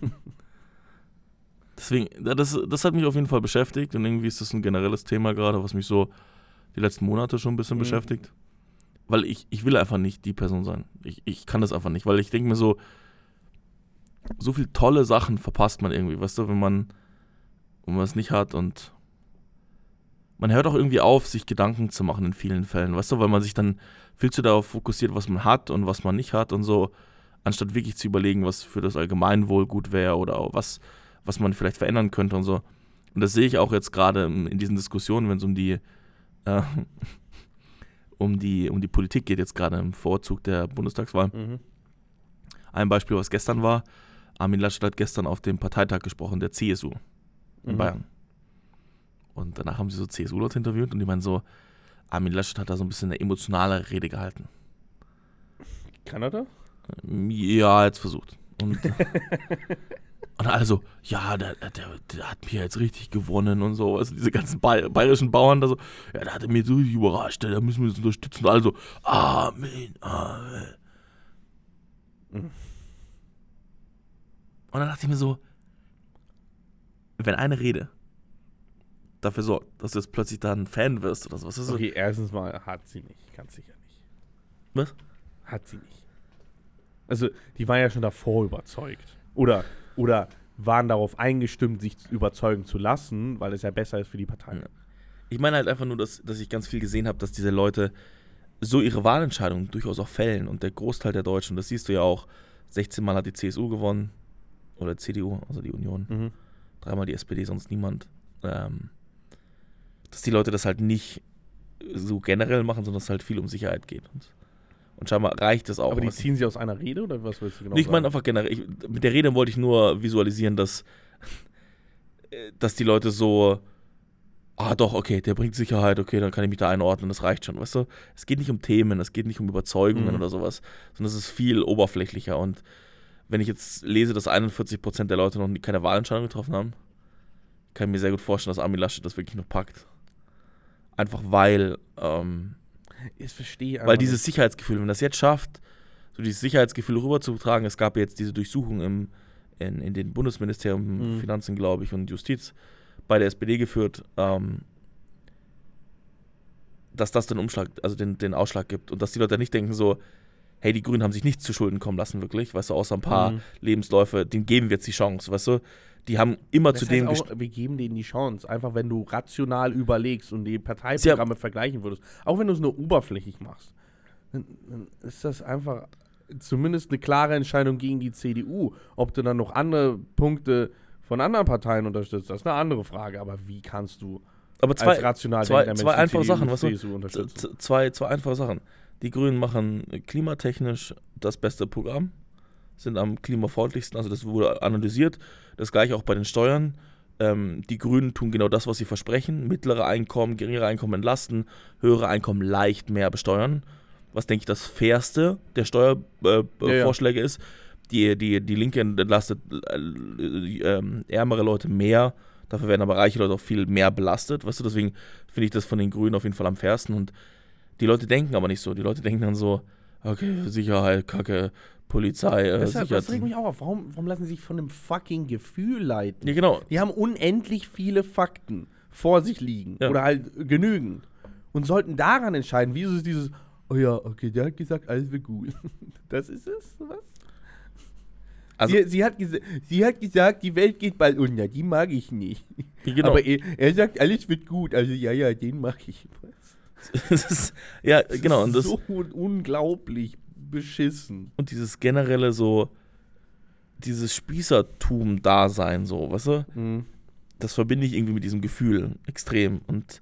Deswegen, ja, das, das hat mich auf jeden Fall beschäftigt und irgendwie ist das ein generelles Thema gerade, was mich so die letzten Monate schon ein bisschen Mhm. beschäftigt. Weil ich, ich will einfach nicht die Person sein. Ich, ich kann das einfach nicht, weil ich denke mir so, so viel tolle Sachen verpasst man irgendwie, weißt du, wenn man, wenn man es nicht hat und man hört auch irgendwie auf, sich Gedanken zu machen in vielen Fällen, weißt du, weil man sich dann viel zu darauf fokussiert, was man hat und was man nicht hat und so, anstatt wirklich zu überlegen, was für das Allgemeinwohl gut wäre oder was, was man vielleicht verändern könnte und so. Und das sehe ich auch jetzt gerade in in diesen Diskussionen, wenn es um die, äh, um die, um die Politik geht, jetzt gerade im Vorzug der Bundestagswahl. Mhm. Ein Beispiel, was gestern war, Armin Laschet hat gestern auf dem Parteitag gesprochen, der CSU in Mhm. Bayern. Und danach haben sie so CSU-Leute interviewt und die meinen so, Armin Laschet hat da so ein bisschen eine emotionale Rede gehalten. Kanada? Ja, jetzt versucht. Und, und alle so, ja, der, der, der hat mir jetzt richtig gewonnen und so. Also diese ganzen Bay bayerischen Bauern da so, ja, der hat er mir so richtig überrascht, da müssen wir uns unterstützen. Und alle so, Amen, Amen. Und dann dachte ich mir so, wenn eine Rede dafür sorgt, dass du jetzt plötzlich da ein Fan wirst oder so, was ist so? Okay, erstens mal hat sie nicht. Ganz sicher nicht. Was? Hat sie nicht. Also, die waren ja schon davor überzeugt. Oder, oder waren darauf eingestimmt, sich überzeugen zu lassen, weil es ja besser ist für die Partei. Ja. Ich meine halt einfach nur, dass, dass ich ganz viel gesehen habe, dass diese Leute so ihre Wahlentscheidungen durchaus auch fällen. Und der Großteil der Deutschen, das siehst du ja auch, 16 Mal hat die CSU gewonnen. Oder CDU, also die Union. Mhm. Dreimal die SPD, sonst niemand. Ähm, dass die Leute das halt nicht so generell machen, sondern dass es halt viel um Sicherheit geht. Und, und scheinbar reicht das auch. Aber die ziehen sie aus einer Rede oder was willst du genau Nee, ich meine einfach generell, ich, mit der Rede wollte ich nur visualisieren, dass, äh, dass die Leute so, ah doch, okay, der bringt Sicherheit, okay, dann kann ich mich da einordnen, das reicht schon, weißt du? Es geht nicht um Themen, es geht nicht um Überzeugungen Mhm. oder sowas, sondern es ist viel oberflächlicher und wenn ich jetzt lese, dass 41% der Leute noch keine Wahlentscheidung getroffen haben, kann ich mir sehr gut vorstellen, dass Armin Laschet das wirklich noch packt. Einfach weil, ähm, Ich verstehe weil dieses Sicherheitsgefühl, wenn das jetzt schafft, so dieses Sicherheitsgefühl rüberzutragen, es gab jetzt diese Durchsuchung im, in, in den Bundesministerium Mhm. Finanzen, glaube ich, und Justiz bei der SPD geführt, ähm, dass das den Umschlag, also den, den Ausschlag gibt und dass die Leute nicht denken so, hey, die Grünen haben sich nicht zu Schulden kommen lassen, wirklich, weißt du, außer ein paar Mhm. Lebensläufe, denen geben wir jetzt die Chance, weißt du. Die haben immer Das zu dem auch, wir geben denen die Chance. Einfach wenn du rational überlegst und die Parteiprogramme vergleichen würdest, auch wenn du es nur oberflächlich machst, dann, dann ist das einfach zumindest eine klare Entscheidung gegen die CDU. Ob du dann noch andere Punkte von anderen Parteien unterstützt, das ist eine andere Frage. Aber wie kannst du Aber als zwei, rational zwei- zwei einfache CDU, Sachen, weißt du, zwei, zwei einfache Sachen. Die Grünen machen klimatechnisch das beste Programm, sind am klimafreundlichsten, also das wurde analysiert. Das gleiche auch bei den Steuern. Ähm, die Grünen tun genau das, was sie versprechen. Mittlere Einkommen, geringere Einkommen entlasten, höhere Einkommen leicht mehr besteuern. Was, denke ich, das fairste der Steuervorschläge äh, Ja, ja. Ist. Die, die, die Linke entlastet äh, ähm, ärmere Leute mehr, dafür werden aber reiche Leute auch viel mehr belastet. Weißt du, deswegen finde ich das von den Grünen auf jeden Fall am fairsten. Und die Leute denken aber nicht so. Die Leute denken dann so, okay, Sicherheit, Kacke, Polizei, äh, Das, das regt mich auch auf. Warum, warum lassen sie sich von einem fucking Gefühl leiten? Ja, genau. Die haben unendlich viele Fakten vor sich liegen. Ja. Oder halt genügend. Und sollten daran entscheiden, wieso ist dieses, oh ja, okay, der hat gesagt, alles wird gut. Das ist es? Was? Also, sie, sie, hat sie hat gesagt, die Welt geht bald unter. Die mag ich nicht. genau. Aber er, er sagt, alles wird gut. Also ja, ja, den mag ich. das ist, ja, Das genau. Und, das, so unglaublich beschissen. und dieses generelle so, dieses Spießertum-Dasein, so, weißt du? Mhm. das verbinde ich irgendwie mit diesem Gefühl extrem. Und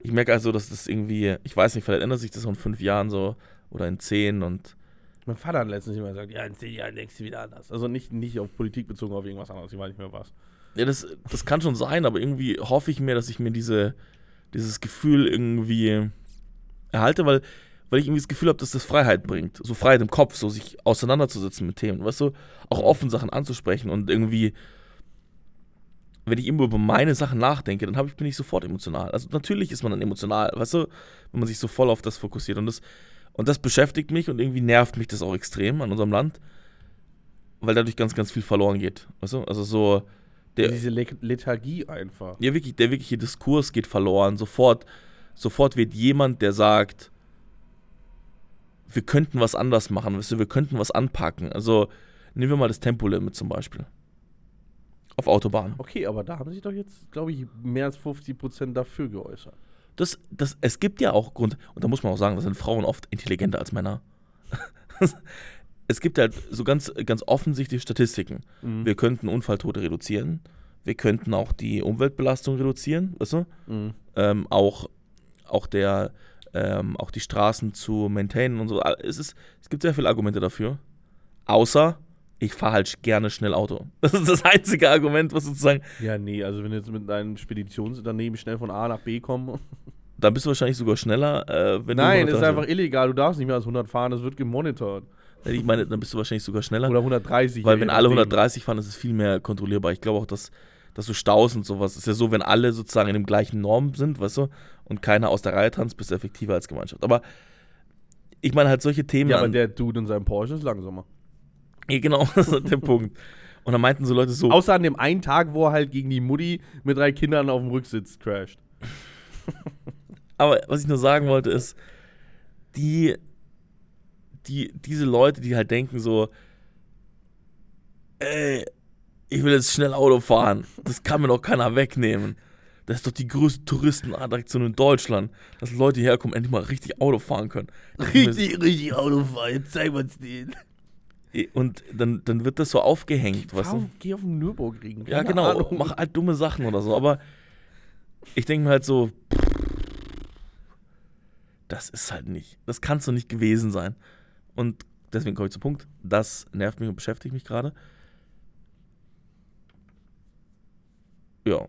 ich merke also, dass das irgendwie, ich weiß nicht, vielleicht ändert sich das auch in fünf Jahren so oder in zehn und Mein Vater hat letztens immer gesagt, ja, in zehn Jahren denkst du wieder anders. Also nicht, nicht auf Politik bezogen, auf irgendwas anderes. Ich weiß nicht mehr was. ja, das, das kann schon sein, aber irgendwie hoffe ich mir, dass ich mir diese, dieses Gefühl irgendwie erhalte, weil, weil ich irgendwie das Gefühl habe, dass das Freiheit bringt. So Freiheit im Kopf, so sich auseinanderzusetzen mit Themen, weißt du? Auch offen Sachen anzusprechen und irgendwie, wenn ich immer über meine Sachen nachdenke, dann ich, bin ich sofort emotional. Also natürlich ist man dann emotional, weißt du, wenn man sich so voll auf das fokussiert. Und das, und das beschäftigt mich und irgendwie nervt mich das auch extrem an unserem Land, weil dadurch ganz, ganz viel verloren geht. Weißt du? Also so, der, Diese Le Lethargie einfach. ja, wirklich, der wirkliche Diskurs geht verloren. Sofort, sofort wird jemand, der sagt, wir könnten was anders machen, weißt du, wir könnten was anpacken. Also nehmen wir mal das Tempolimit zum Beispiel. Auf Autobahnen. Okay, aber da haben sich doch jetzt, glaube ich, mehr als 50 Prozent dafür geäußert. Das, das, es gibt ja auch Grund, und da muss man auch sagen, das sind Frauen oft intelligenter als Männer. es gibt halt so ganz, ganz offensichtliche Statistiken. Mhm. Wir könnten Unfalltote reduzieren. Wir könnten auch die Umweltbelastung reduzieren, weißt du? Mhm. ähm, auch, auch, der, ähm, auch die Straßen zu maintainen und so. Es, ist, es gibt sehr viele Argumente dafür. Außer, ich fahre halt gerne schnell Auto. Das ist das einzige Argument, was sozusagen. Ja, nee, also wenn du jetzt mit deinem Speditionsunternehmen schnell von A nach B kommen. Da bist du wahrscheinlich sogar schneller, äh, wenn Nein, du. das ist 130 einfach illegal. Du darfst nicht mehr als 100 fahren, das wird gemonitort. Ich meine, dann bist du wahrscheinlich sogar schneller. Oder 130. weil wenn alle nachdem. 130 fahren, ist es viel mehr kontrollierbar. Ich glaube auch, dass, dass so Staus und sowas ist ja so, wenn alle sozusagen in dem gleichen Norm sind, weißt du, und keiner aus der Reihe tanzt, bist du effektiver als Gemeinschaft. Aber ich meine halt solche Themen. Ja, aber der Dude in seinem Porsche ist langsamer. Ja, genau, das ist der Punkt. Und dann meinten so Leute so, Außer an dem einen Tag, wo er halt gegen die Mutti mit drei Kindern auf dem Rücksitz crasht. aber was ich nur sagen wollte ist, die, die, diese Leute, die halt denken so, ey, ich will jetzt schnell Auto fahren, das kann mir doch keiner wegnehmen. Das ist doch die größte Touristenattraktion in Deutschland, dass Leute hierher kommen, endlich mal richtig Auto fahren können. richtig Auto fahren, jetzt zeigen wir uns den. Und dann, dann wird das so aufgehängt, weißt du? Geh auf den Nürburgring. Ja, genau. Ahnung. Mach halt dumme Sachen oder so. Aber ich denke mir halt so, das ist halt nicht. Das kann es doch nicht gewesen sein. Und deswegen komme ich zum Punkt. Das nervt mich und beschäftigt mich gerade. Ja.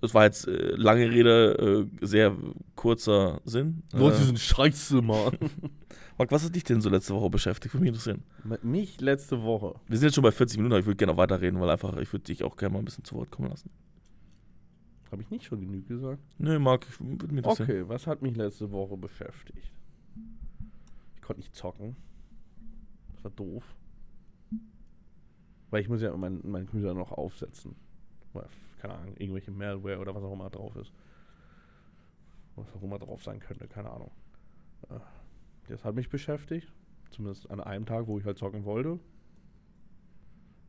Das war jetzt äh, lange Rede, äh, sehr kurzer Sinn. Los, Äh, diesen Scheiße, Mann. Marc, was hat dich denn so letzte Woche beschäftigt? Würde mich interessieren. Mit mich letzte Woche. Wir sind jetzt schon bei 40 Minuten, aber ich würde gerne noch weiterreden, weil einfach, ich würde dich auch gerne mal ein bisschen zu Wort kommen lassen. Habe ich nicht schon genug gesagt? Nö, Marc, ich würde mich interessieren. Okay, was hat mich letzte Woche beschäftigt? Konnte nicht zocken. Das war doof. Weil ich muss ja meinen mein Computer noch aufsetzen. Weil, keine Ahnung, irgendwelche Malware oder was auch immer drauf ist. Was auch immer drauf sein könnte, keine Ahnung. Äh, Das hat mich beschäftigt. Zumindest an einem Tag, wo ich halt zocken wollte.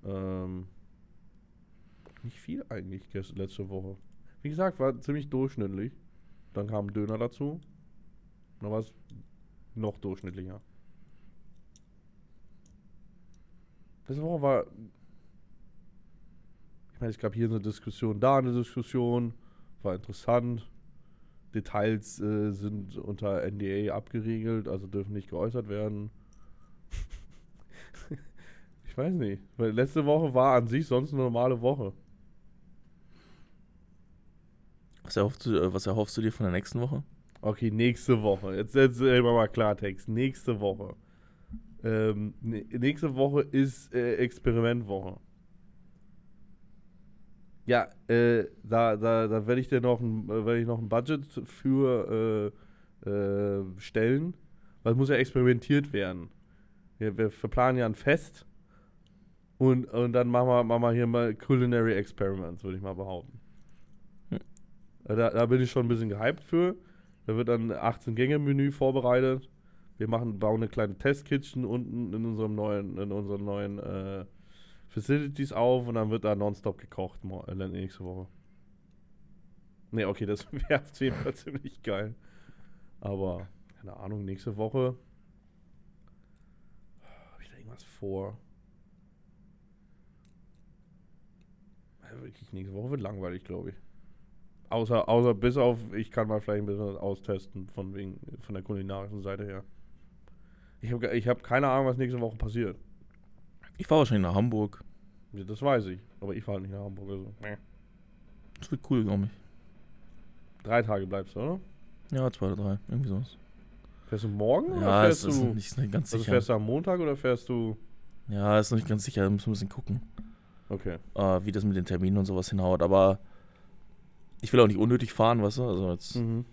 Ähm, nicht viel eigentlich letzte Woche. Wie gesagt, war ziemlich durchschnittlich. Dann kam Döner dazu. Dann war es noch durchschnittlicher. Letzte Woche war. Ich meine, es gab hier eine Diskussion, da eine Diskussion. War interessant. Details äh, sind unter NDA abgeriegelt, also dürfen nicht geäußert werden. ich weiß nicht. Weil letzte Woche war an sich sonst eine normale Woche. Was erhoffst, du, äh, was erhoffst du dir von der nächsten Woche? Okay, nächste Woche. Jetzt jetzt immer mal Klartext. Nächste Woche. Ähm, nächste Woche ist äh, Experimentwoche. Ja, äh, da, da, da werde ich dir noch ein, äh, werde ich noch ein Budget für äh, äh, stellen, weil es muss ja experimentiert werden. Wir, wir verplanen ja ein Fest und, und dann machen wir, machen wir hier mal Culinary Experiments, würde ich mal behaupten. Hm. Äh, Da, da bin ich schon ein bisschen gehypt für. Da wird dann ein 18-Gänge-Menü vorbereitet. Wir machen, bauen eine kleine Testkitchen unten in unserem neuen, in unseren neuen äh, Facilities auf und dann wird da nonstop gekocht äh, nächste Woche. Ne, okay, das wäre auf jeden Fall ziemlich geil. Aber, keine Ahnung, nächste Woche. Habe ich da irgendwas vor? Wirklich, nächste Woche wird langweilig, glaube ich. Außer, außer bis auf, ich kann mal vielleicht ein bisschen was austesten von, wegen, von der kulinarischen Seite her. Ich habe ich hab keine Ahnung, was nächste Woche passiert. Ich fahre wahrscheinlich nach Hamburg. Ja, das weiß ich. Aber ich fahre halt nicht nach Hamburg. Also. Das wird cool, glaube ich. Drei Tage bleibst du, oder? Ja, zwei oder drei. Irgendwie sowas. Fährst du morgen oder Ja, es fährst ist du. nicht, ist nicht ganz Also sicher. fährst du am Montag oder fährst du. Ja, ist noch nicht ganz sicher. Da müssen wir ein bisschen gucken, Okay. äh, wie das mit den Terminen und sowas hinhaut. Aber ich will auch nicht unnötig fahren, weißt du? Also jetzt, Mhm.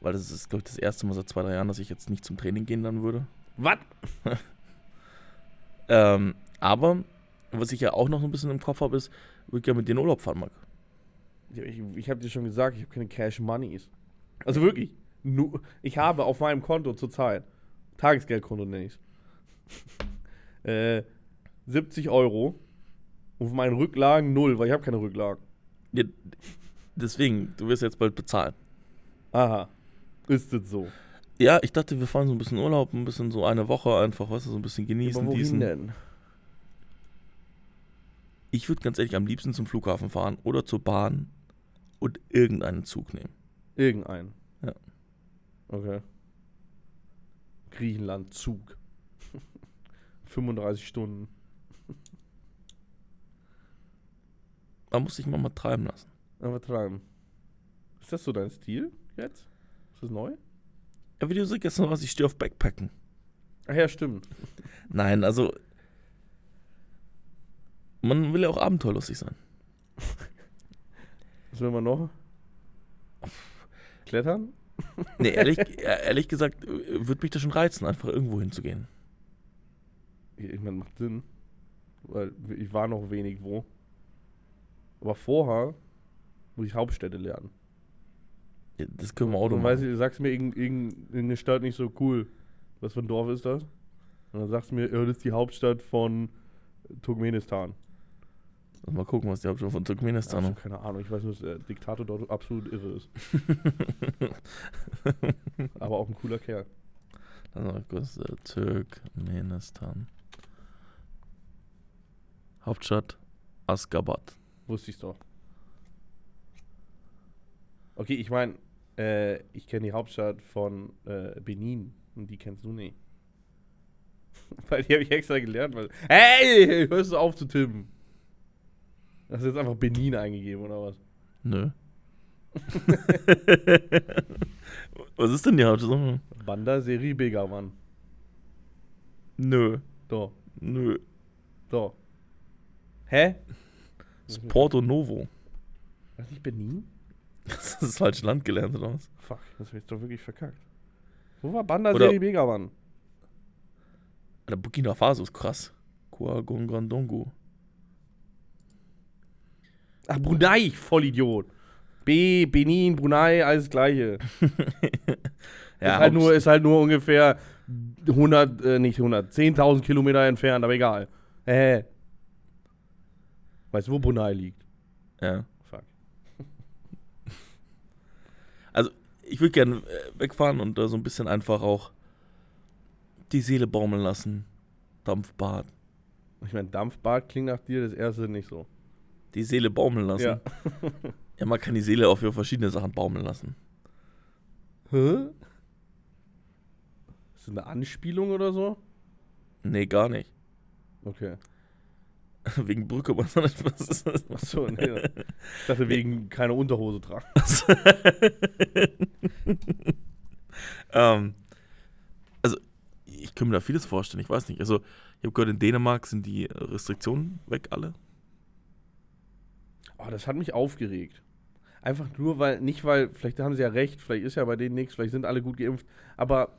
weil das ist, glaube ich, das erste Mal seit zwei, drei Jahren, dass ich jetzt nicht zum Training gehen dann würde. Was? Ähm, aber was ich ja auch noch ein bisschen im Kopf habe, ist, würde ich gerne mit dir in Urlaub fahren, Marc. Ja, ich ich habe dir schon gesagt, ich habe keine Cash Moneys. Also wirklich. Nu, ich habe auf meinem Konto zurzeit, Tagesgeldkonto nenne ich äh, 70 Euro. Und auf meinen Rücklagen null, weil ich habe keine Rücklagen. Ja, deswegen, du wirst jetzt bald bezahlen. Aha. Ist das so? Ja, ich dachte, wir fahren so ein bisschen Urlaub, ein bisschen so eine Woche einfach, weißt du, so ein bisschen genießen, Aber wohin diesen. denn? Ich würde ganz ehrlich am liebsten zum Flughafen fahren oder zur Bahn und irgendeinen Zug nehmen. Irgendein. Ja. Okay. Griechenland, Zug. 35 Stunden. Man muss sich mal, mal treiben lassen. Aber treiben. Ist das so dein Stil jetzt? Ist das neu? Ja, wie du so gestern was, ich stehe auf Backpacken. Ach ja, stimmt. Nein, also. Man will ja auch abenteuerlustig sein. Was will man noch? Klettern? Nee, ehrlich, ehrlich gesagt, würde mich das schon reizen, einfach irgendwo hinzugehen. Ich meine, macht Sinn. Weil ich war noch wenig wo. Aber vorher muss ich Hauptstädte lernen. Ja, Das können wir auch noch weißt machen. du, sagst mir irgend- irgend- irgendeine Stadt nicht so cool. Was für ein Dorf ist das? Und dann sagst du mir, ja, das ist die Hauptstadt von Turkmenistan. Lass mal gucken, was die Hauptstadt von Turkmenistan Also, ist. keine Ahnung, ich weiß nur, dass der Diktator dort absolut irre ist. Aber auch ein cooler Kerl. Lass mal kurz, äh, Turkmenistan. Hauptstadt Askabad. Wusste ich's doch. Okay, ich meine, äh, ich kenne die Hauptstadt von äh, Benin und die kennst du nicht. weil die habe ich extra gelernt, weil. Hey, hörst du auf zu tippen? Hast du jetzt einfach Benin eingegeben oder was? Nö. was ist denn die Hauptstadt? Banda Seri Begawan. Nö. Doch, Nö. doch. Hä? Das ist Porto Novo. Was nicht Benin? Das ist das falsche Land gelernt, oder was? Fuck, das hab ich doch wirklich verkackt. Wo war Banda Oder- Seri Begawan? Alter, Burkina Faso ist krass. Kuagongandongo. Ach, Brunei, Vollidiot. B, Benin, Brunei, alles gleiche. Ja, ist, halt nur, ist halt nur ungefähr 100, äh, nicht 100, 10.000 Kilometer entfernt, aber egal. Äh. Weißt du, wo Brunei liegt? ja. Fuck. Ich würde gerne äh, wegfahren und da so ein bisschen einfach auch die Seele baumeln lassen. Dampfbad. Ich meine, Dampfbad klingt nach dir das erste nicht so. Die Seele baumeln lassen. Ja. Ja, man kann die Seele auch für verschiedene Sachen baumeln lassen. Hä? Ist das eine Anspielung oder so? Nee, gar nicht. Okay. Wegen Brücke, was was ist das? Achso, nee. Ich dachte wegen keine Unterhose tragen. ähm, also, ich kann mir da vieles vorstellen, ich weiß nicht. Also, ich habe gehört, in Dänemark sind die Restriktionen weg alle. Oh, das hat mich aufgeregt. Einfach nur, weil, nicht weil, vielleicht haben sie ja recht, vielleicht ist ja bei denen nichts, vielleicht sind alle gut geimpft, aber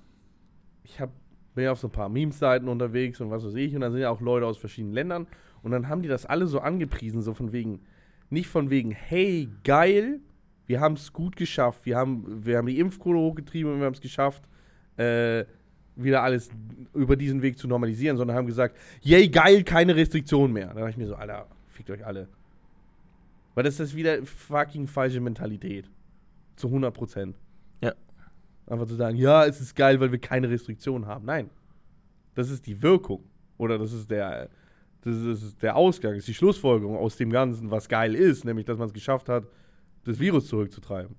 ich hab, bin ja auf so ein paar Memes-Seiten unterwegs und was weiß ich, und dann sind ja auch Leute aus verschiedenen Ländern und dann haben die das alle so angepriesen, so von wegen, nicht von wegen, hey, geil, wir haben es gut geschafft, wir haben, wir haben die Impfquote hochgetrieben und wir haben es geschafft, äh, wieder alles über diesen Weg zu normalisieren, sondern haben gesagt, yay, geil, keine Restriktionen mehr. Da dachte ich mir so, Alter, fickt euch alle. Weil das ist wieder fucking falsche Mentalität. Zu 100 Prozent. Ja. Einfach zu sagen, ja, es ist geil, weil wir keine Restriktionen haben. Nein. Das ist die Wirkung. Oder das ist der, das ist der Ausgang, ist die Schlussfolgerung aus dem Ganzen, was geil ist, nämlich, dass man es geschafft hat, das Virus zurückzutreiben.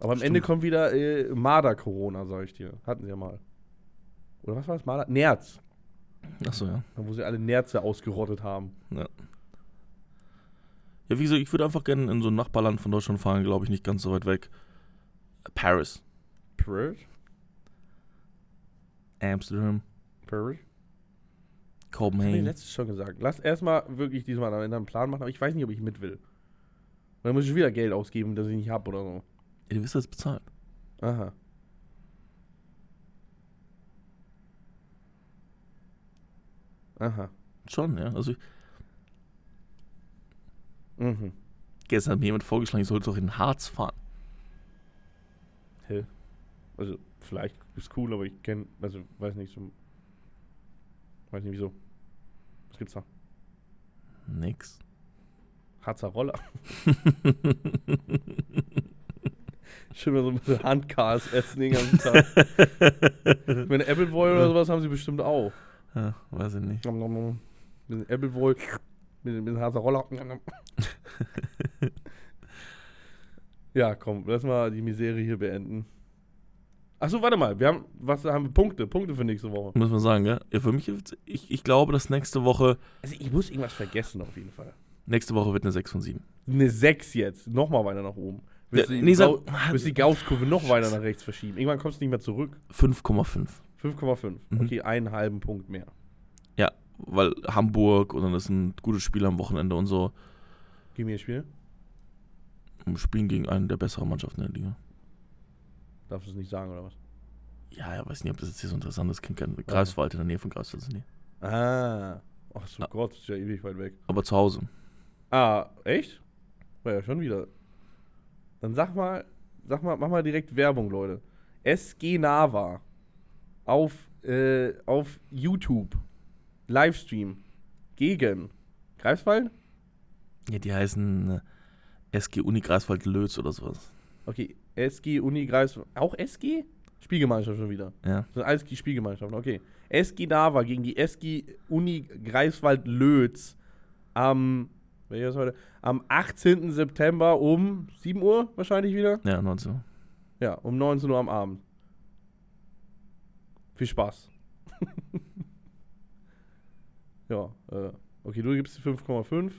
Aber am Stimmt. Ende kommt wieder äh, Marder-Corona, sag ich dir. Hatten sie ja mal. Oder was war das? Marder? Nerz. Achso, ja. Wo sie alle Nerze ausgerottet haben. Ja. Ja, wie gesagt, ich würde einfach gerne in so ein Nachbarland von Deutschland fahren, glaube ich, nicht ganz so weit weg. Paris. Paris? Amsterdam. Paris? Hab ich letztes schon gesagt. Lass erstmal wirklich diesmal am Ende einen Plan machen, aber ich weiß nicht, ob ich mit will. Und dann muss ich wieder Geld ausgeben, das ich nicht habe oder so. Ja, du wirst das bezahlt. Aha. Aha. Schon, ja. Also, ich, Mhm. gestern hat mir jemand vorgeschlagen, ich sollte doch in den Harz fahren. Hä? Also, vielleicht ist cool, aber ich kenne, also, weiß nicht so. Weiß nicht wieso. Was gibt's da? Nix. Harzer Roller. Schön mal so ein bisschen Handcars essen den ganzen Tag. Wenn Appleboy oder sowas haben sie bestimmt auch. Ja, weiß ich nicht. Nom, nom, nom. Mit dem Appleboy, mit, mit Harzer Roller. Ja, komm, lass mal die Misere hier beenden. Achso, warte mal, wir haben, was haben wir? Punkte, Punkte für nächste Woche. Muss man sagen, ja. ja für mich, ich, ich glaube, dass nächste Woche, Also ich muss irgendwas vergessen auf jeden Fall. nächste Woche wird eine 6 von 7. Eine 6 jetzt, nochmal weiter nach oben. Willst du Ja, die, nee, Gau- die Gaußkurve noch weiter nach rechts verschieben? Irgendwann kommst du nicht mehr zurück. 5,5. 5,5. Mhm. Okay, einen halben Punkt mehr. Ja, weil Hamburg und dann ist ein gutes Spiel am Wochenende und so. Gib mir ein Spiel. Wir spielen gegen einen der besseren Mannschaften in der Liga. Darfst du es nicht sagen, oder was? Ja, ja, weiß nicht, ob das jetzt hier so interessant ist. Kennt kein Greifswald in der Nähe von Greifswald sind die. Ah. Ach so Ah. Gott, ist ja ewig weit weg. Aber zu Hause. Ah, echt? War ja schon wieder. Dann sag mal, sag mal, mach mal direkt Werbung, Leute. SG Nava auf, äh, auf YouTube. Livestream. Gegen Greifswald? Ja, die heißen äh, SG Uni Greifswald Lötz oder sowas. Okay, SG Uni Greifswald. Auch SG? Spielgemeinschaft schon wieder. Ja. Das sind alles die Spielgemeinschaften, okay. SG Nava gegen die SG Uni Greifswald Lötz am, welcher ist heute? Am 18. September um 7 Uhr wahrscheinlich wieder. Ja, 19. Ja, um 19 Uhr am Abend. Viel Spaß. ja, äh, okay, du gibst die 5,5.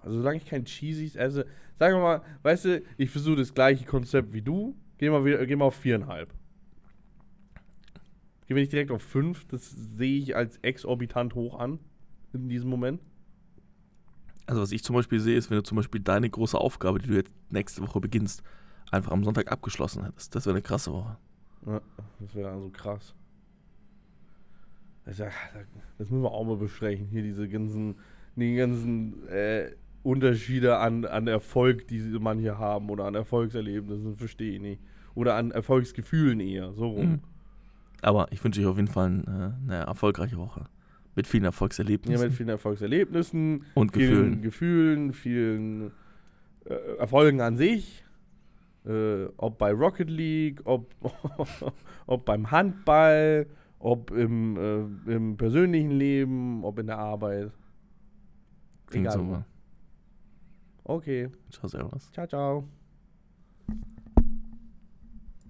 Also solange ich kein Cheesies esse, sagen wir mal, weißt du, ich versuche das gleiche Konzept wie du, geh mal, wieder, geh mal auf 4,5. Geh mir nicht direkt auf 5, das sehe ich als exorbitant hoch an in diesem Moment. Also was ich zum Beispiel sehe, ist, wenn du zum Beispiel deine große Aufgabe, die du jetzt nächste Woche beginnst, einfach am Sonntag abgeschlossen hättest. Das wäre eine krasse Woche. Ja, das wäre dann so krass. Das, ja- das müssen wir auch mal besprechen. Hier diese ganzen, die ganzen äh, Unterschiede an, an Erfolg, die manche haben oder an Erfolgserlebnissen, verstehe ich nicht. Oder an Erfolgsgefühlen eher, so rum. Mhm. Aber ich wünsche euch auf jeden Fall äh, eine erfolgreiche Woche. Mit vielen Ja, Erfolgserlebnissen mit vielen Erfolgserlebnissen, und vielen Gefühlen. Gefühlen, vielen äh, Erfolgen an sich. Äh, ob bei Rocket League, ob, ob beim Handball, ob im, äh, im persönlichen Leben, ob in der Arbeit. Klingt Egal so. Okay, Ciao, servus. ciao, ciao.